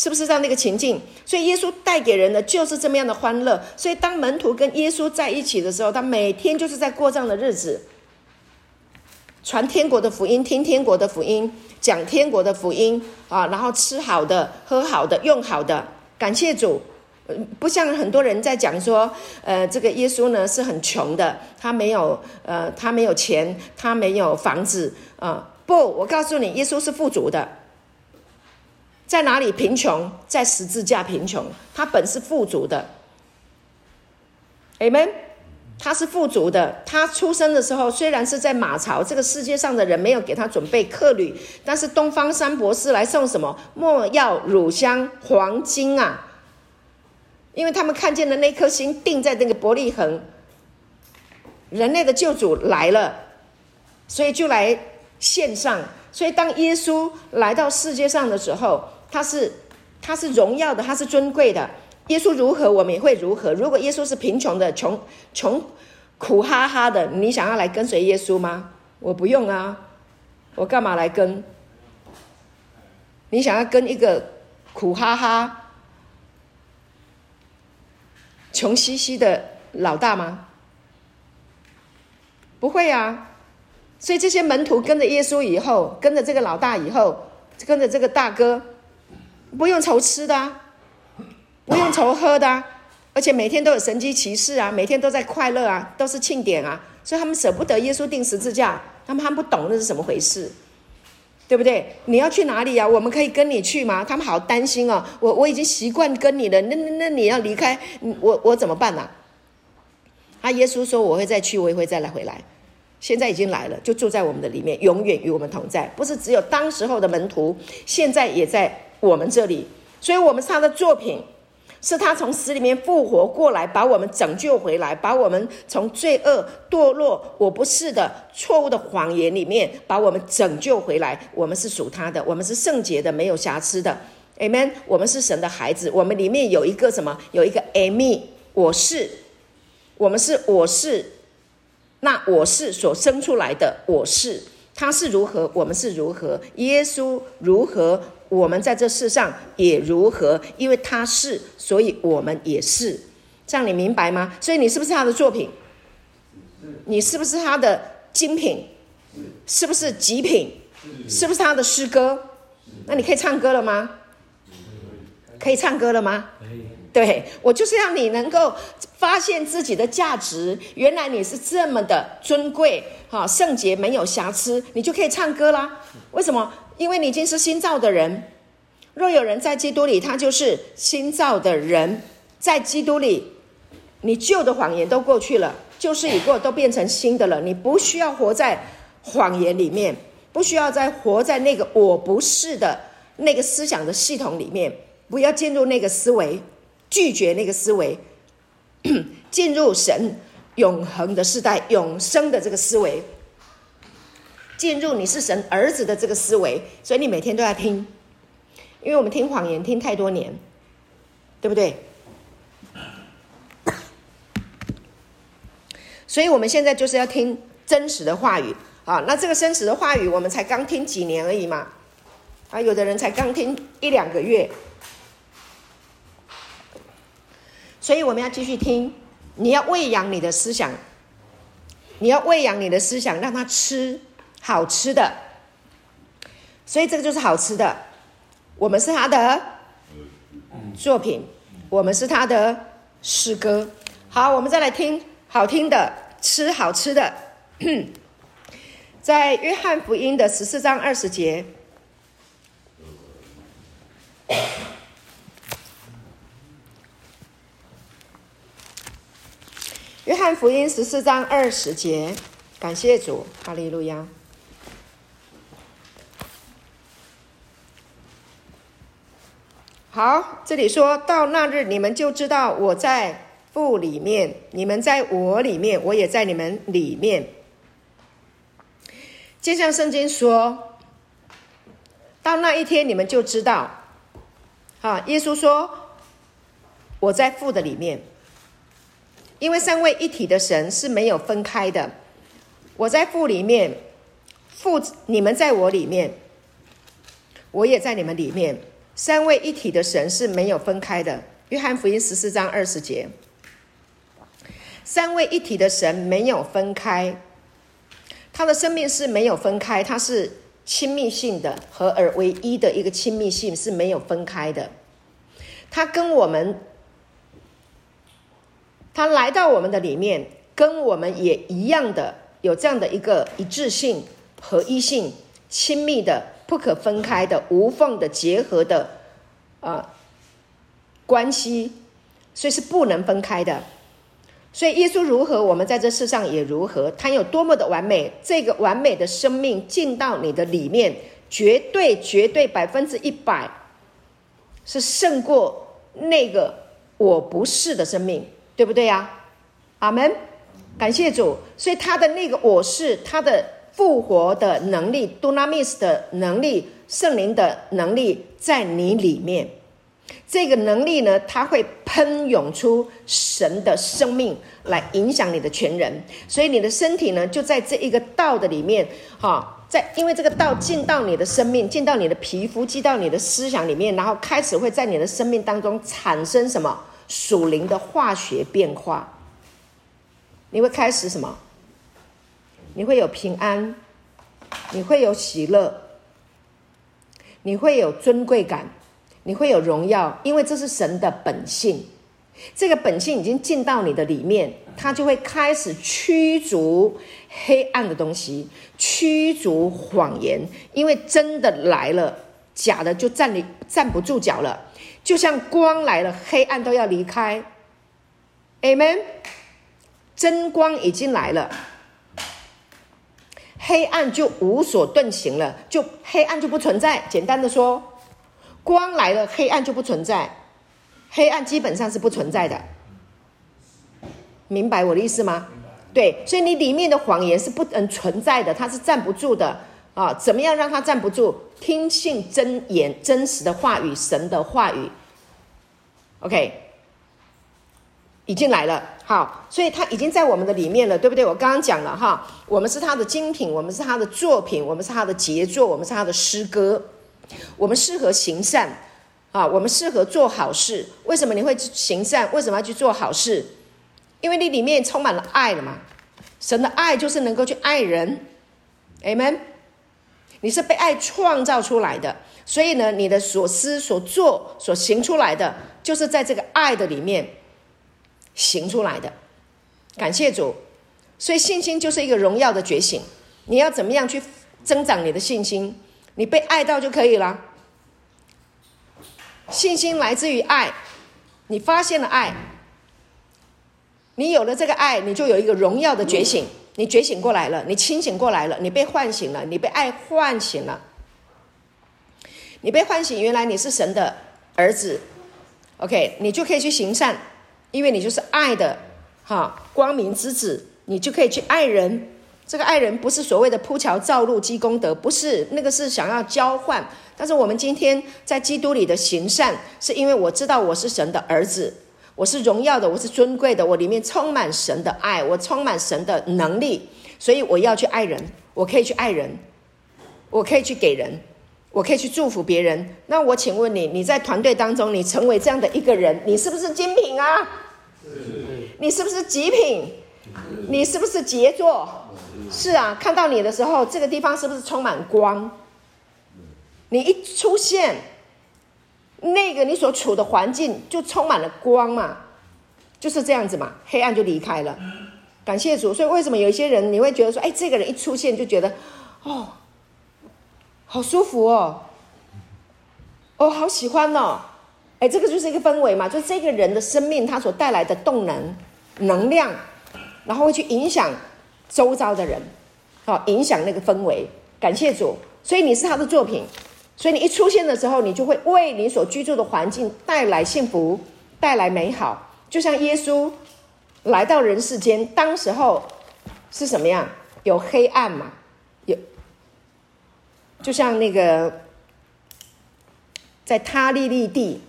是不是这样的一个情境？所以耶稣带给人的就是这么样的欢乐。所以当门徒跟耶稣在一起的时候，他每天就是在过这样的日子，传天国的福音，听天国的福音，讲天国的福音啊，然后吃好的，喝好的，用好的，感谢主。不像很多人在讲说，呃，这个耶稣呢是很穷的，他没有，呃，他没有钱，他没有房子啊。不，我告诉你，耶稣是富足的。在哪里贫穷？在十字架贫穷。他本是富足的。Amen。他是富足的。他出生的时候，虽然是在马槽，这个世界上的人没有给他准备客旅，但是东方三博士来送什么？没药、乳香、黄金啊！因为他们看见了那颗星定在那个伯利恒，人类的救主来了，所以就来。献上，所以当耶稣来到世界上的时候，他是他是荣耀的，他是尊贵的。耶稣如何，我们也会如何。如果耶稣是贫穷的、穷穷苦哈哈的，你想要来跟随耶稣吗？我不用啊，我干嘛来跟？你想要跟一个苦哈哈、穷兮兮的老大吗？不会啊。所以这些门徒跟着耶稣以后，跟着这个老大以后，跟着这个大哥，不用愁吃的啊，不用愁喝的啊，而且每天都有神迹奇事啊，每天都在快乐啊，都是庆典啊，所以他们舍不得耶稣钉十字架，他们还不懂那是怎么回事，对不对？你要去哪里呀？我们可以跟你去吗？他们好担心哦，我我已经习惯跟你了，那那那你要离开，我我怎么办呢？啊，耶稣说我会再去，我也会再来回来。现在已经来了，就住在我们的里面，永远与我们同在。不是只有当时候的门徒，现在也在我们这里。所以，我们是他的作品，是他从死里面复活过来，把我们拯救回来，把我们从罪恶、堕落、我不是的错误的谎言里面，把我们拯救回来。我们是属他的，我们是圣洁的，没有瑕疵的。Amen。我们是神的孩子，我们里面有一个什么？有一个 Amy，我是，我们是，我是。那我是所生出来的，我是他是如何，我们是如何，耶稣如何，我们在这世上也如何，因为他是，所以我们也是，这样你明白吗？所以你是不是他的作品？你是不是他的精品？是不是极品？是不是他的诗歌？那你可以唱歌了吗？可以唱歌了吗？可以对，我就是让你能够发现自己的价值，原来你是这么的尊贵，哈，圣洁没有瑕疵，你就可以唱歌啦。为什么？因为你已经是新造的人。若有人在基督里，他就是新造的人。在基督里，你旧的谎言都过去了，旧事已过，都变成新的了。你不需要活在谎言里面，不需要再活在那个我不是的那个思想的系统里面，不要进入那个思维。拒绝那个思维，进入神永恒的世代、永生的这个思维，进入你是神儿子的这个思维，所以你每天都要听，因为我们听谎言听太多年，对不对？所以我们现在就是要听真实的话语啊！那这个真实的话语，我们才刚听几年而已嘛，啊，有的人才刚听一两个月。所以我们要继续听，你要喂养你的思想，你要喂养你的思想，让他吃好吃的。所以这个就是好吃的，我们是他的作品，我们是他的诗歌。好，我们再来听好听的，吃好吃的，在约翰福音的十四章二十节。约翰福音十四章二十节，感谢主，哈利路亚。好，这里说到那日，你们就知道我在父里面，你们在我里面，我也在你们里面。就像圣经说，到那一天，你们就知道。啊，耶稣说，我在父的里面。因为三位一体的神是没有分开的，我在父里面，父你们在我里面，我也在你们里面。三位一体的神是没有分开的。约翰福音十四章二十节，三位一体的神没有分开，他的生命是没有分开，他是亲密性的，合而为一的一个亲密性是没有分开的，他跟我们。他来到我们的里面，跟我们也一样的有这样的一个一致性、合一性、亲密的、不可分开的、无缝的结合的啊、呃、关系，所以是不能分开的。所以耶稣如何，我们在这世上也如何。他有多么的完美，这个完美的生命进到你的里面，绝对、绝对百分之一百是胜过那个我不是的生命。对不对呀、啊？阿门，感谢主。所以他的那个我是他的复活的能力，Dunamis 的能力，圣灵的能力在你里面。这个能力呢，它会喷涌出神的生命来影响你的全人。所以你的身体呢，就在这一个道的里面，哈，在因为这个道进到你的生命，进到你的皮肤，进到你的思想里面，然后开始会在你的生命当中产生什么？属灵的化学变化，你会开始什么？你会有平安，你会有喜乐，你会有尊贵感，你会有荣耀，因为这是神的本性。这个本性已经进到你的里面，它就会开始驱逐黑暗的东西，驱逐谎言，因为真的来了，假的就站立站不住脚了。就像光来了，黑暗都要离开。Amen。真光已经来了，黑暗就无所遁形了，就黑暗就不存在。简单的说，光来了，黑暗就不存在，黑暗基本上是不存在的。明白我的意思吗？对，所以你里面的谎言是不能存在的，它是站不住的。啊，怎么样让他站不住？听信真言、真实的话语、神的话语。OK，已经来了。好，所以他已经在我们的里面了，对不对？我刚刚讲了哈，我们是他的精品，我们是他的作品，我们是他的杰作，我们是他的诗歌。我们适合行善啊，我们适合做好事。为什么你会行善？为什么要去做好事？因为你里面充满了爱了嘛。神的爱就是能够去爱人。Amen。你是被爱创造出来的，所以呢，你的所思所做所行出来的，就是在这个爱的里面行出来的。感谢主，所以信心就是一个荣耀的觉醒。你要怎么样去增长你的信心？你被爱到就可以了。信心来自于爱，你发现了爱，你有了这个爱，你就有一个荣耀的觉醒。你觉醒过来了，你清醒过来了，你被唤醒了，你被爱唤醒了，你被唤醒，原来你是神的儿子，OK，你就可以去行善，因为你就是爱的哈光明之子，你就可以去爱人。这个爱人不是所谓的铺桥造路积功德，不是那个是想要交换。但是我们今天在基督里的行善，是因为我知道我是神的儿子。我是荣耀的，我是尊贵的，我里面充满神的爱，我充满神的能力，所以我要去爱人，我可以去爱人，我可以去给人，我可以去祝福别人。那我请问你，你在团队当中，你成为这样的一个人，你是不是精品啊？你是不是极品？你是不是杰作？是啊，看到你的时候，这个地方是不是充满光？你一出现，那个你所处的环境就充满了光嘛，就是这样子嘛，黑暗就离开了。感谢主，所以为什么有一些人你会觉得说，哎，这个人一出现就觉得，哦，好舒服哦，哦，好喜欢哦，哎，这个就是一个氛围嘛，就这个人的生命他所带来的动能、能量，然后会去影响周遭的人，好，影响那个氛围。感谢主，所以你是他的作品，所以你一出现的时候，你就会为你所居住的环境带来幸福，带来美好，就像耶稣。来到人世间，当时候是什么样？有黑暗嘛？有，就像那个在他利利地、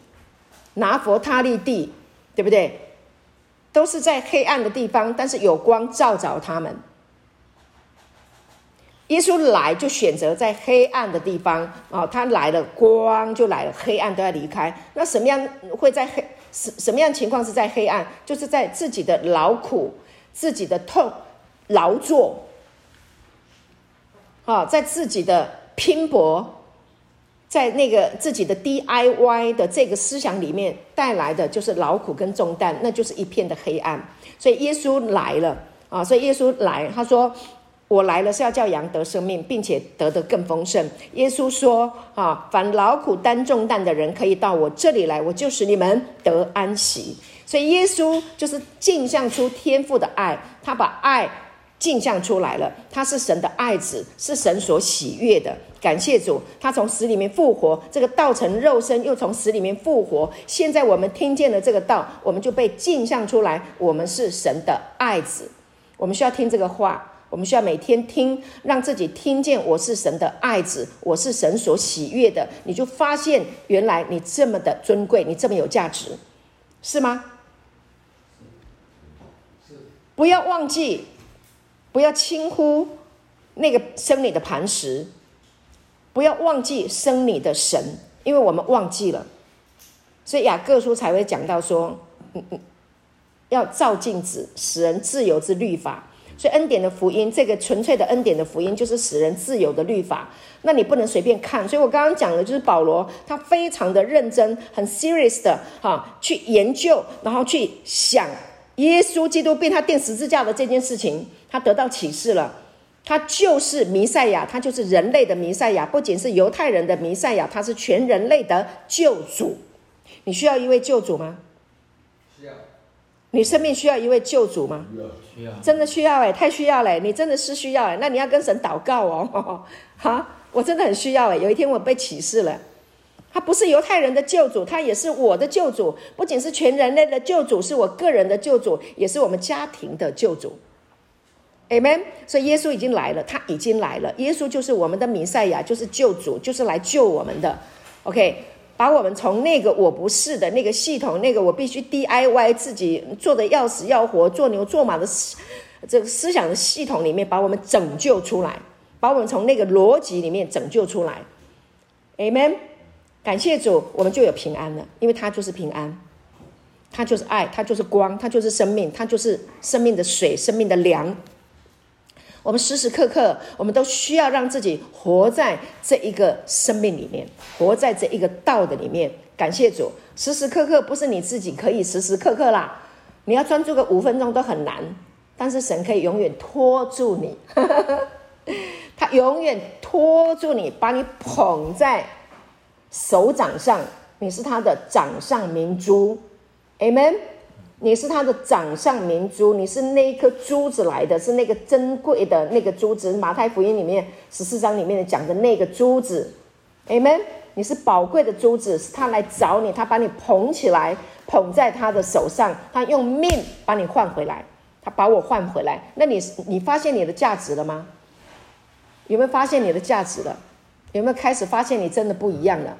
拿佛他利地，对不对？都是在黑暗的地方，但是有光照着他们。耶稣来就选择在黑暗的地方啊，他来了，光就来了，黑暗都要离开。那什么样会在黑？什什么样情况是在黑暗？就是在自己的劳苦、自己的痛、劳作，啊，在自己的拼搏，在那个自己的 DIY 的这个思想里面带来的就是劳苦跟重担，那就是一片的黑暗。所以耶稣来了啊！所以耶稣来，他说。我来了是要叫羊得生命，并且得的更丰盛。耶稣说：“啊，凡劳苦担重担的人，可以到我这里来，我就使你们得安息。”所以耶稣就是镜像出天父的爱，他把爱镜像出来了。他是神的爱子，是神所喜悦的。感谢主，他从死里面复活，这个道成肉身，又从死里面复活。现在我们听见了这个道，我们就被镜像出来，我们是神的爱子。我们需要听这个话。我们需要每天听，让自己听见我是神的爱子，我是神所喜悦的，你就发现原来你这么的尊贵，你这么有价值，是吗？不要忘记，不要轻忽那个生你的磐石，不要忘记生你的神，因为我们忘记了，所以雅各书才会讲到说，嗯嗯，要照镜子，使人自由之律法。所以恩典的福音，这个纯粹的恩典的福音，就是使人自由的律法。那你不能随便看。所以我刚刚讲的，就是保罗他非常的认真，很 serious 的哈，去研究，然后去想耶稣基督被他钉十字架的这件事情，他得到启示了。他就是弥赛亚，他就是人类的弥赛亚，不仅是犹太人的弥赛亚，他是全人类的救主。你需要一位救主吗？需要。你生命需要一位救主吗？需要，真的需要哎，太需要了，你真的是需要哎，那你要跟神祷告哦，哈，我真的很需要哎。有一天我被启示了，他不是犹太人的救主，他也是我的救主，不仅是全人类的救主，是我个人的救主，也是我们家庭的救主。Amen。所以耶稣已经来了，他已经来了，耶稣就是我们的弥赛亚，就是救主，就是来救我们的。OK。把我们从那个我不是的那个系统，那个我必须 DIY 自己做的要死要活、做牛做马的思这个思想的系统里面，把我们拯救出来，把我们从那个逻辑里面拯救出来。Amen，感谢主，我们就有平安了，因为他就是平安，他就是爱，他就是光，他就是生命，他就是生命的水，生命的粮。我们时时刻刻，我们都需要让自己活在这一个生命里面，活在这一个道的里面。感谢主，时时刻刻不是你自己可以时时刻刻啦，你要专注个五分钟都很难，但是神可以永远拖住你，他永远拖住你，把你捧在手掌上，你是他的掌上明珠，Amen。你是他的掌上明珠，你是那一颗珠子来的，是那个珍贵的那个珠子。马太福音里面十四章里面讲的那个珠子，Amen。你是宝贵的珠子，是他来找你，他把你捧起来，捧在他的手上，他用命把你换回来，他把我换回来。那你你发现你的价值了吗？有没有发现你的价值了？有没有开始发现你真的不一样了？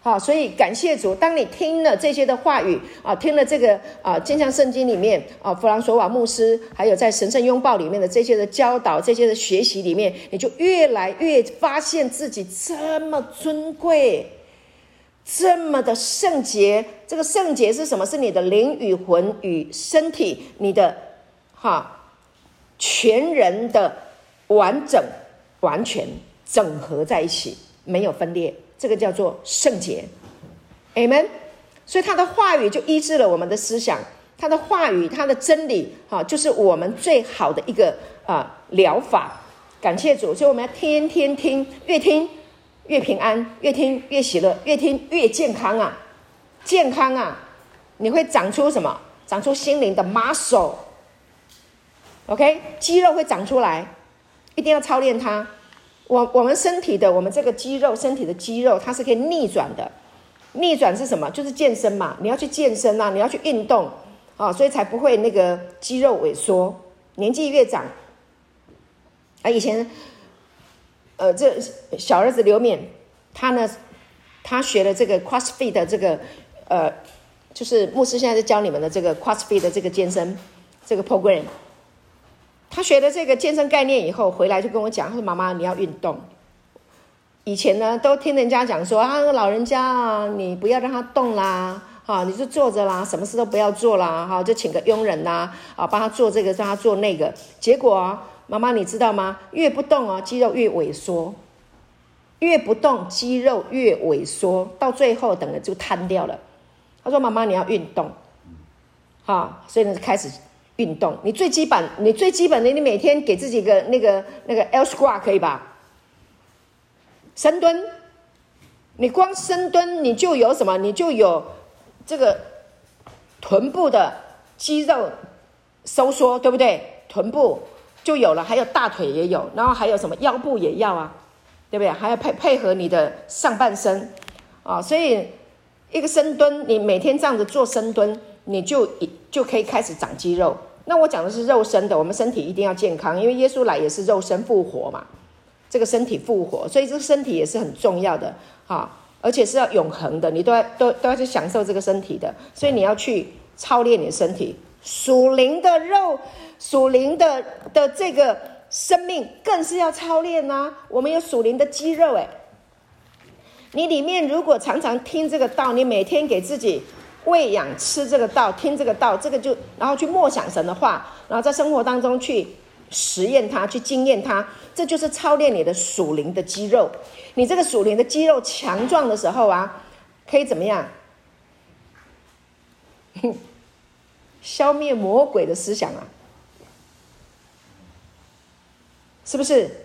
好，所以感谢主。当你听了这些的话语啊，听了这个啊，坚强圣经里面啊，弗朗索瓦牧师，还有在神圣拥抱里面的这些的教导，这些的学习里面，你就越来越发现自己这么尊贵，这么的圣洁。这个圣洁是什么？是你的灵与魂与身体，你的哈全人的完整、完全整合在一起，没有分裂。这个叫做圣洁。Amen。所以他的话语就医治了我们的思想，他的话语，他的真理，哈，就是我们最好的一个啊疗法。感谢主，所以我们要天天听，越听越平安，越听越喜乐，越听越健康啊！健康啊！你会长出什么？长出心灵的 muscle，OK？肌肉会长出来，一定要操练它。我我们身体的，我们这个肌肉，身体的肌肉，它是可以逆转的。逆转是什么？就是健身嘛！你要去健身啊，你要去运动啊，所以才不会那个肌肉萎缩。年纪越长。啊，以前，呃，这小儿子刘勉，他呢，他学了这个 CrossFit 的这个，呃，就是牧师现在在教你们的这个 CrossFit 的这个健身这个 program。他学了这个健身概念以后，回来就跟我讲，他说：“妈妈，你要运动。”以前呢，都听人家讲说啊，老人家啊，你不要让他动啦，哈，你就坐着啦，什么事都不要做啦，哈，就请个佣人呐，啊，帮他做这个，让他做那个，结果啊。妈妈，你知道吗？越不动哦，肌肉越萎缩；越不动，肌肉越萎缩，到最后等于就瘫掉了。他说：“妈妈，你要运动，好，所以呢，开始运动。你最基本，你最基本的，你每天给自己个那个那个 L squat 可以吧？深蹲，你光深蹲，你就有什么？你就有这个臀部的肌肉收缩，对不对？臀部。”就有了，还有大腿也有，然后还有什么腰部也要啊，对不对？还要配配合你的上半身啊，所以一个深蹲，你每天这样子做深蹲，你就就可以开始长肌肉。那我讲的是肉身的，我们身体一定要健康，因为耶稣来也是肉身复活嘛，这个身体复活，所以这个身体也是很重要的啊，而且是要永恒的，你都要都都要去享受这个身体的，所以你要去操练你的身体。属灵的肉，属灵的的这个生命，更是要操练呐、啊。我们有属灵的肌肉，诶，你里面如果常常听这个道，你每天给自己喂养吃这个道，听这个道，这个就然后去默想神的话，然后在生活当中去实验它，去经验它，这就是操练你的属灵的肌肉。你这个属灵的肌肉强壮的时候啊，可以怎么样？消灭魔鬼的思想啊，是不是？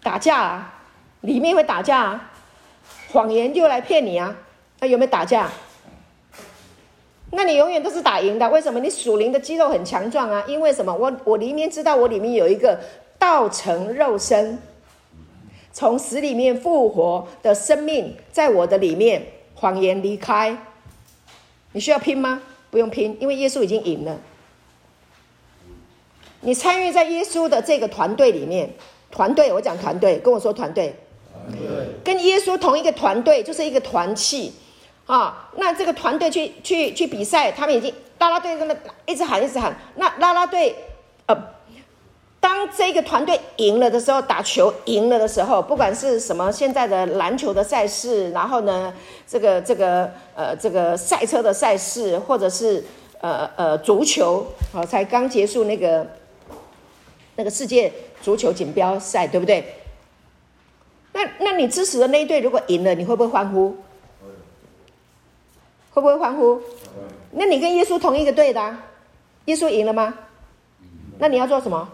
打架啊，里面会打架啊，谎言就来骗你啊，那有没有打架？那你永远都是打赢的。为什么？你属灵的肌肉很强壮啊。因为什么？我我里面知道，我里面有一个道成肉身，从死里面复活的生命，在我的里面，谎言离开。你需要拼吗？不用拼，因为耶稣已经赢了。你参与在耶稣的这个团队里面，团队，我讲团队，跟我说团队，团队，跟耶稣同一个团队，就是一个团契啊。那这个团队去去去比赛，他们已经啦啦队这么一直喊一直喊，那啦啦队呃。当这个团队赢了的时候，打球赢了的时候，不管是什么现在的篮球的赛事，然后呢，这个这个呃这个赛车的赛事，或者是呃呃足球，好，才刚结束那个那个世界足球锦标赛，对不对？那那你支持的那一队如果赢了，你会不会欢呼？会不会欢呼？那你跟耶稣同一个队的，耶稣赢了吗？那你要做什么？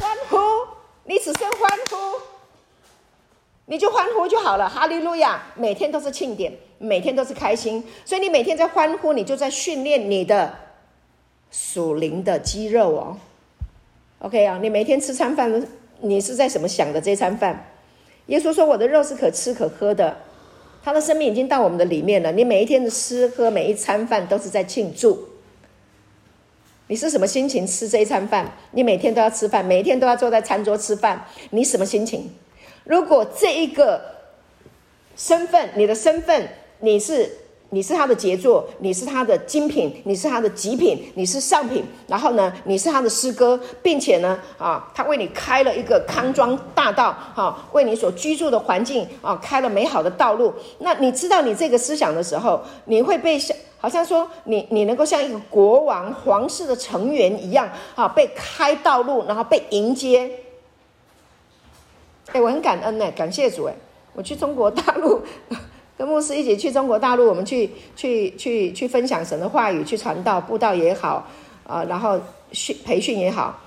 欢呼，你只剩欢呼，你就欢呼就好了。哈利路亚，每天都是庆典，每天都是开心，所以你每天在欢呼，你就在训练你的属灵的肌肉哦。OK 啊，你每天吃餐饭，你是在什么想的这餐饭？耶稣说：“我的肉是可吃可喝的，他的生命已经到我们的里面了。你每一天的吃喝，每一餐饭都是在庆祝。”你是什么心情吃这一餐饭？你每天都要吃饭，每一天都要坐在餐桌吃饭，你什么心情？如果这一个身份，你的身份，你是你是他的杰作，你是他的精品，你是他的极品，你是上品。然后呢，你是他的诗歌，并且呢，啊，他为你开了一个康庄大道，啊，为你所居住的环境啊，开了美好的道路。那你知道你这个思想的时候，你会被像好像说你你能够像一个国王、皇室的成员一样，啊，被开道路，然后被迎接。哎，我很感恩呢，感谢主哎，我去中国大陆。跟牧师一起去中国大陆，我们去去去去分享神的话语，去传道、布道也好，啊、然后训培训也好。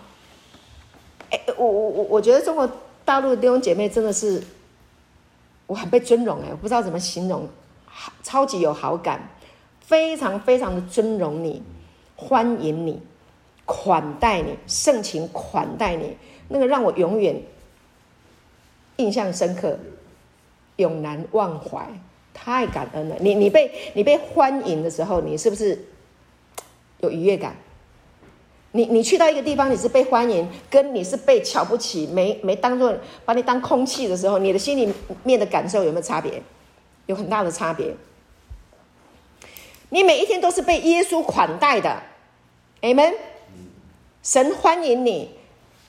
哎，我我我我觉得中国大陆的弟兄姐妹真的是，我很被尊荣哎，我不知道怎么形容，超级有好感，非常非常的尊荣你，欢迎你，款待你，盛情款待你，那个让我永远印象深刻，永难忘怀。太感恩了！你你被你被欢迎的时候，你是不是有愉悦感？你你去到一个地方，你是被欢迎，跟你是被瞧不起，没没当做把你当空气的时候，你的心里面的感受有没有差别？有很大的差别。你每一天都是被耶稣款待的，Amen。神欢迎你，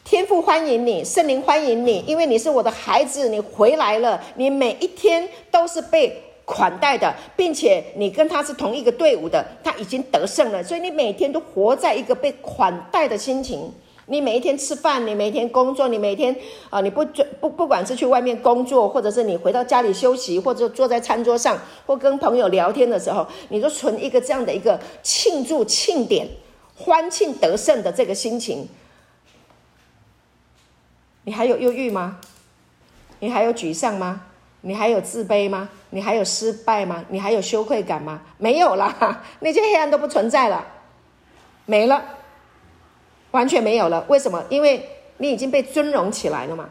天父欢迎你，圣灵欢迎你，因为你是我的孩子，你回来了。你每一天都是被。款待的，并且你跟他是同一个队伍的，他已经得胜了，所以你每天都活在一个被款待的心情。你每一天吃饭，你每天工作，你每天啊，你不准不不管是去外面工作，或者是你回到家里休息，或者坐在餐桌上，或跟朋友聊天的时候，你都存一个这样的一个庆祝庆典、欢庆得胜的这个心情。你还有忧郁吗？你还有沮丧吗？你还有自卑吗？你还有失败吗？你还有羞愧感吗？没有啦，那些黑暗都不存在了，没了，完全没有了。为什么？因为你已经被尊荣起来了嘛，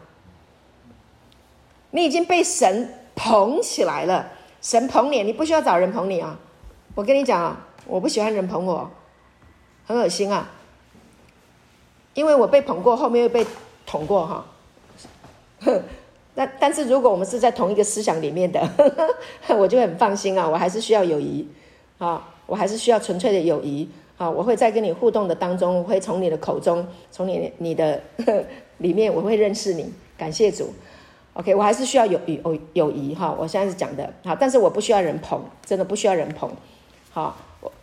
你已经被神捧起来了。神捧你，你不需要找人捧你啊。我跟你讲啊，我不喜欢人捧我，很恶心啊。因为我被捧过，后面又被捅过哈。哼。但但是，如果我们是在同一个思想里面的，呵 呵我就很放心啊。我还是需要友谊啊，我还是需要纯粹的友谊啊。我会在跟你互动的当中，我会从你的口中，从你你的 里面，我会认识你。感谢主，OK，我还是需要友谊友谊哈。我现在是讲的好，但是我不需要人捧，真的不需要人捧。好，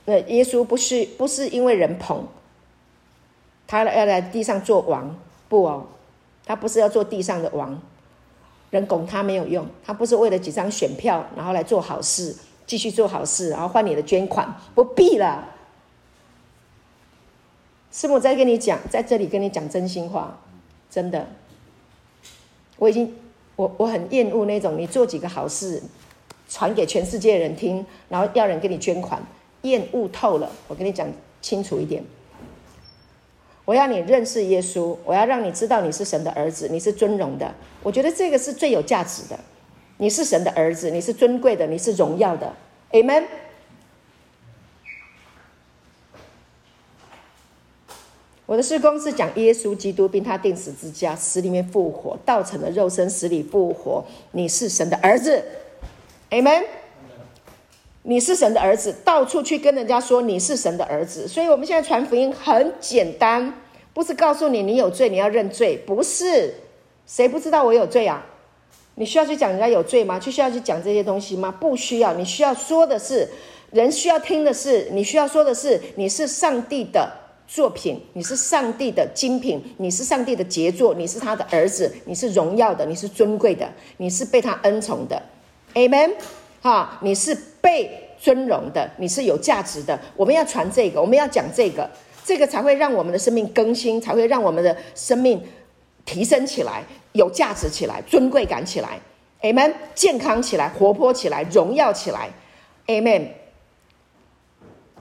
那耶稣不是不是因为人捧，他要来地上做王，不哦，他不是要做地上的王。人拱他没有用，他不是为了几张选票，然后来做好事，继续做好事，然后换你的捐款，不必了。师母在跟你讲，在这里跟你讲真心话，真的，我已经，我我很厌恶那种你做几个好事，传给全世界人听，然后要人给你捐款，厌恶透了。我跟你讲清楚一点。我要你认识耶稣，我要让你知道你是神的儿子，你是尊荣的。我觉得这个是最有价值的。你是神的儿子，你是尊贵的，你是荣耀的。Amen。我的事工是讲耶稣基督，并他钉死之家，死里面复活，道成了肉身，死里复活。你是神的儿子，Amen。你是神的儿子，到处去跟人家说你是神的儿子。所以，我们现在传福音很简单，不是告诉你你有罪，你要认罪，不是。谁不知道我有罪啊？你需要去讲人家有罪吗？就需要去讲这些东西吗？不需要。你需要说的是，人需要听的是，你需要说的是，你是上帝的作品，你是上帝的精品，你是上帝的杰作，你是他的儿子，你是荣耀的，你是尊贵的，你是被他恩宠的。Amen。哈，你是被尊荣的，你是有价值的。我们要传这个，我们要讲这个，这个才会让我们的生命更新，才会让我们的生命提升起来，有价值起来，尊贵感起来。Amen，健康起来，活泼起来，荣耀起来。Amen，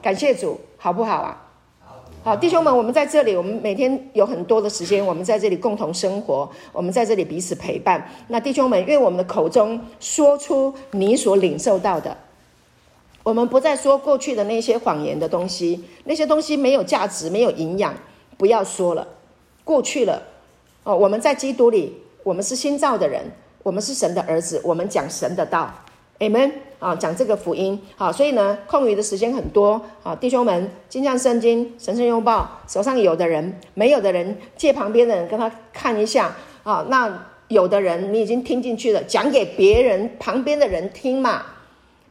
感谢主，好不好啊？好，弟兄们，我们在这里，我们每天有很多的时间，我们在这里共同生活，我们在这里彼此陪伴。那弟兄们，愿我们的口中说出你所领受到的，我们不再说过去的那些谎言的东西，那些东西没有价值，没有营养，不要说了，过去了。哦，我们在基督里，我们是新造的人，我们是神的儿子，我们讲神的道，Amen。啊，讲这个福音。好，所以呢，空余的时间很多。好，弟兄们，金像圣经，神圣拥抱，手上有的人，没有的人，借旁边的人跟他看一下。啊，那有的人你已经听进去了，讲给别人旁边的人听嘛，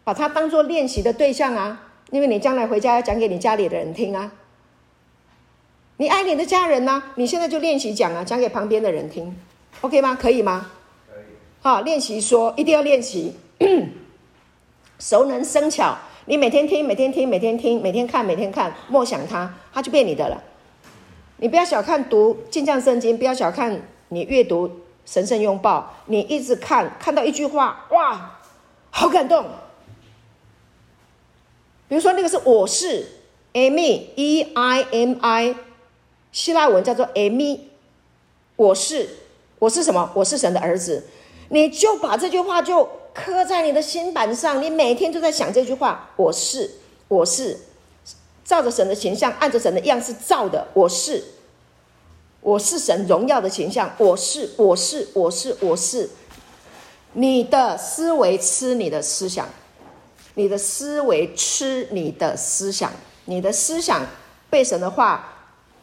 把它当做练习的对象啊，因为你将来回家要讲给你家里的人听啊。你爱你的家人呢、啊？你现在就练习讲啊，讲给旁边的人听，OK 吗？可以吗？可以。好，练习说，一定要练习，熟能生巧。你每天听，每天听，每天听，每天看，每天看，默想它，它就变你的了。你不要小看读镜像圣经，不要小看你阅读神圣拥抱，你一直看，看到一句话，哇，好感动。比如说那个是我是 Amy，E I M I。希腊文叫做 Amy，我是我是什么？我是神的儿子。你就把这句话就刻在你的心板上，你每天都在想这句话。我是我是照着神的形象，按着神的样式造的。我是我是神荣耀的形象。我是我是我是我是。你的思维吃你的思想，你的思维吃你的思想，你的思想被神的话。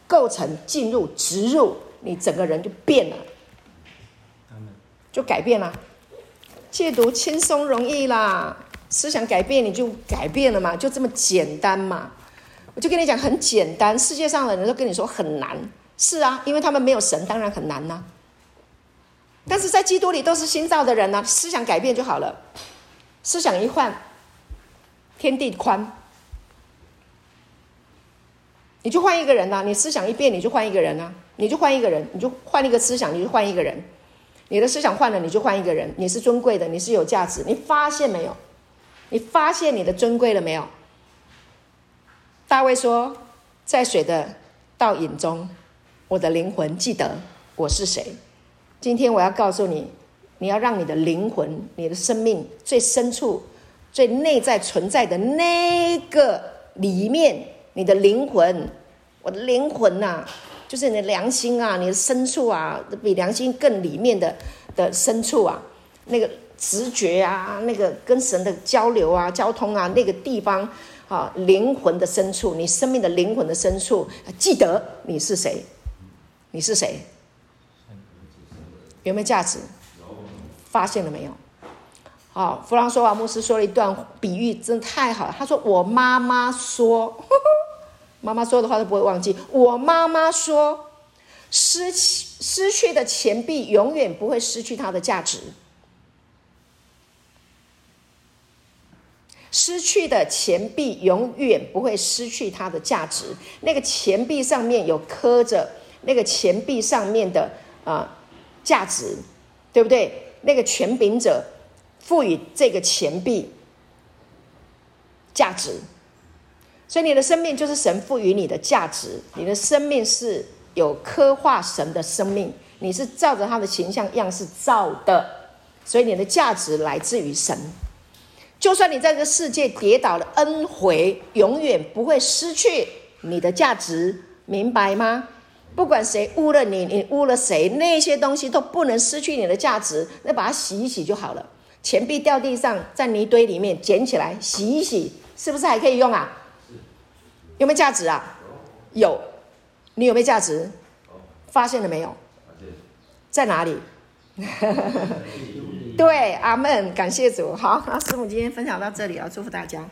构成进入植入，你整个人就变了，就改变了。戒毒轻松容易啦，思想改变你就改变了嘛，就这么简单嘛。我就跟你讲很简单，世界上的人都跟你说很难，是啊，因为他们没有神，当然很难呐、但是在基督里都是新造的人呢、啊，思想改变就好了，思想一换，天地宽。你就换一个人呐、你思想一变，你就换一个人啊，你就换一个人，你就换一个思想，你就换一个人。你的思想换了，你就换一个人。你是尊贵的，你是有价值。你发现没有？你发现你的尊贵了没有？大卫说：“在水的倒影中，我的灵魂记得我是谁。”今天我要告诉你，你要让你的灵魂、你的生命最深处、最内在存在的那个里面。你的灵魂，我的灵魂呐、就是你的良心啊，你的深处啊，比良心更里面的的深处啊，那个直觉啊，那个跟神的交流啊、交通啊，那个地方啊，灵魂的深处，你生命的灵魂的深处，记得你是谁？你是谁？有没有价值？发现了没有？好，弗朗索瓦牧师说了一段比喻，真的太好了。他说：“我妈妈说。”妈妈说的话都不会忘记。我妈妈说：“失去失去的钱币永远不会失去它的价值。失去的钱币永远不会失去它的价值。那个钱币上面有刻着那个钱币上面的啊价值，对不对？那个权柄者赋予这个钱币价值。”所以你的生命就是神赋予你的价值，你的生命是有刻画神的生命，你是照着他的形象样式造的，所以你的价值来自于神。就算你在这个世界跌倒了，恩回永远不会失去你的价值，明白吗？不管谁污了你，你污了谁，那些东西都不能失去你的价值，那把它洗一洗就好了。钱币掉地上，在泥堆里面捡起来洗一洗，是不是还可以用啊？有没有价值啊？有，你有没有价值？发现了没有？在哪里？对，阿门，感谢主。好，那师母今天分享到这里啊，祝福大家。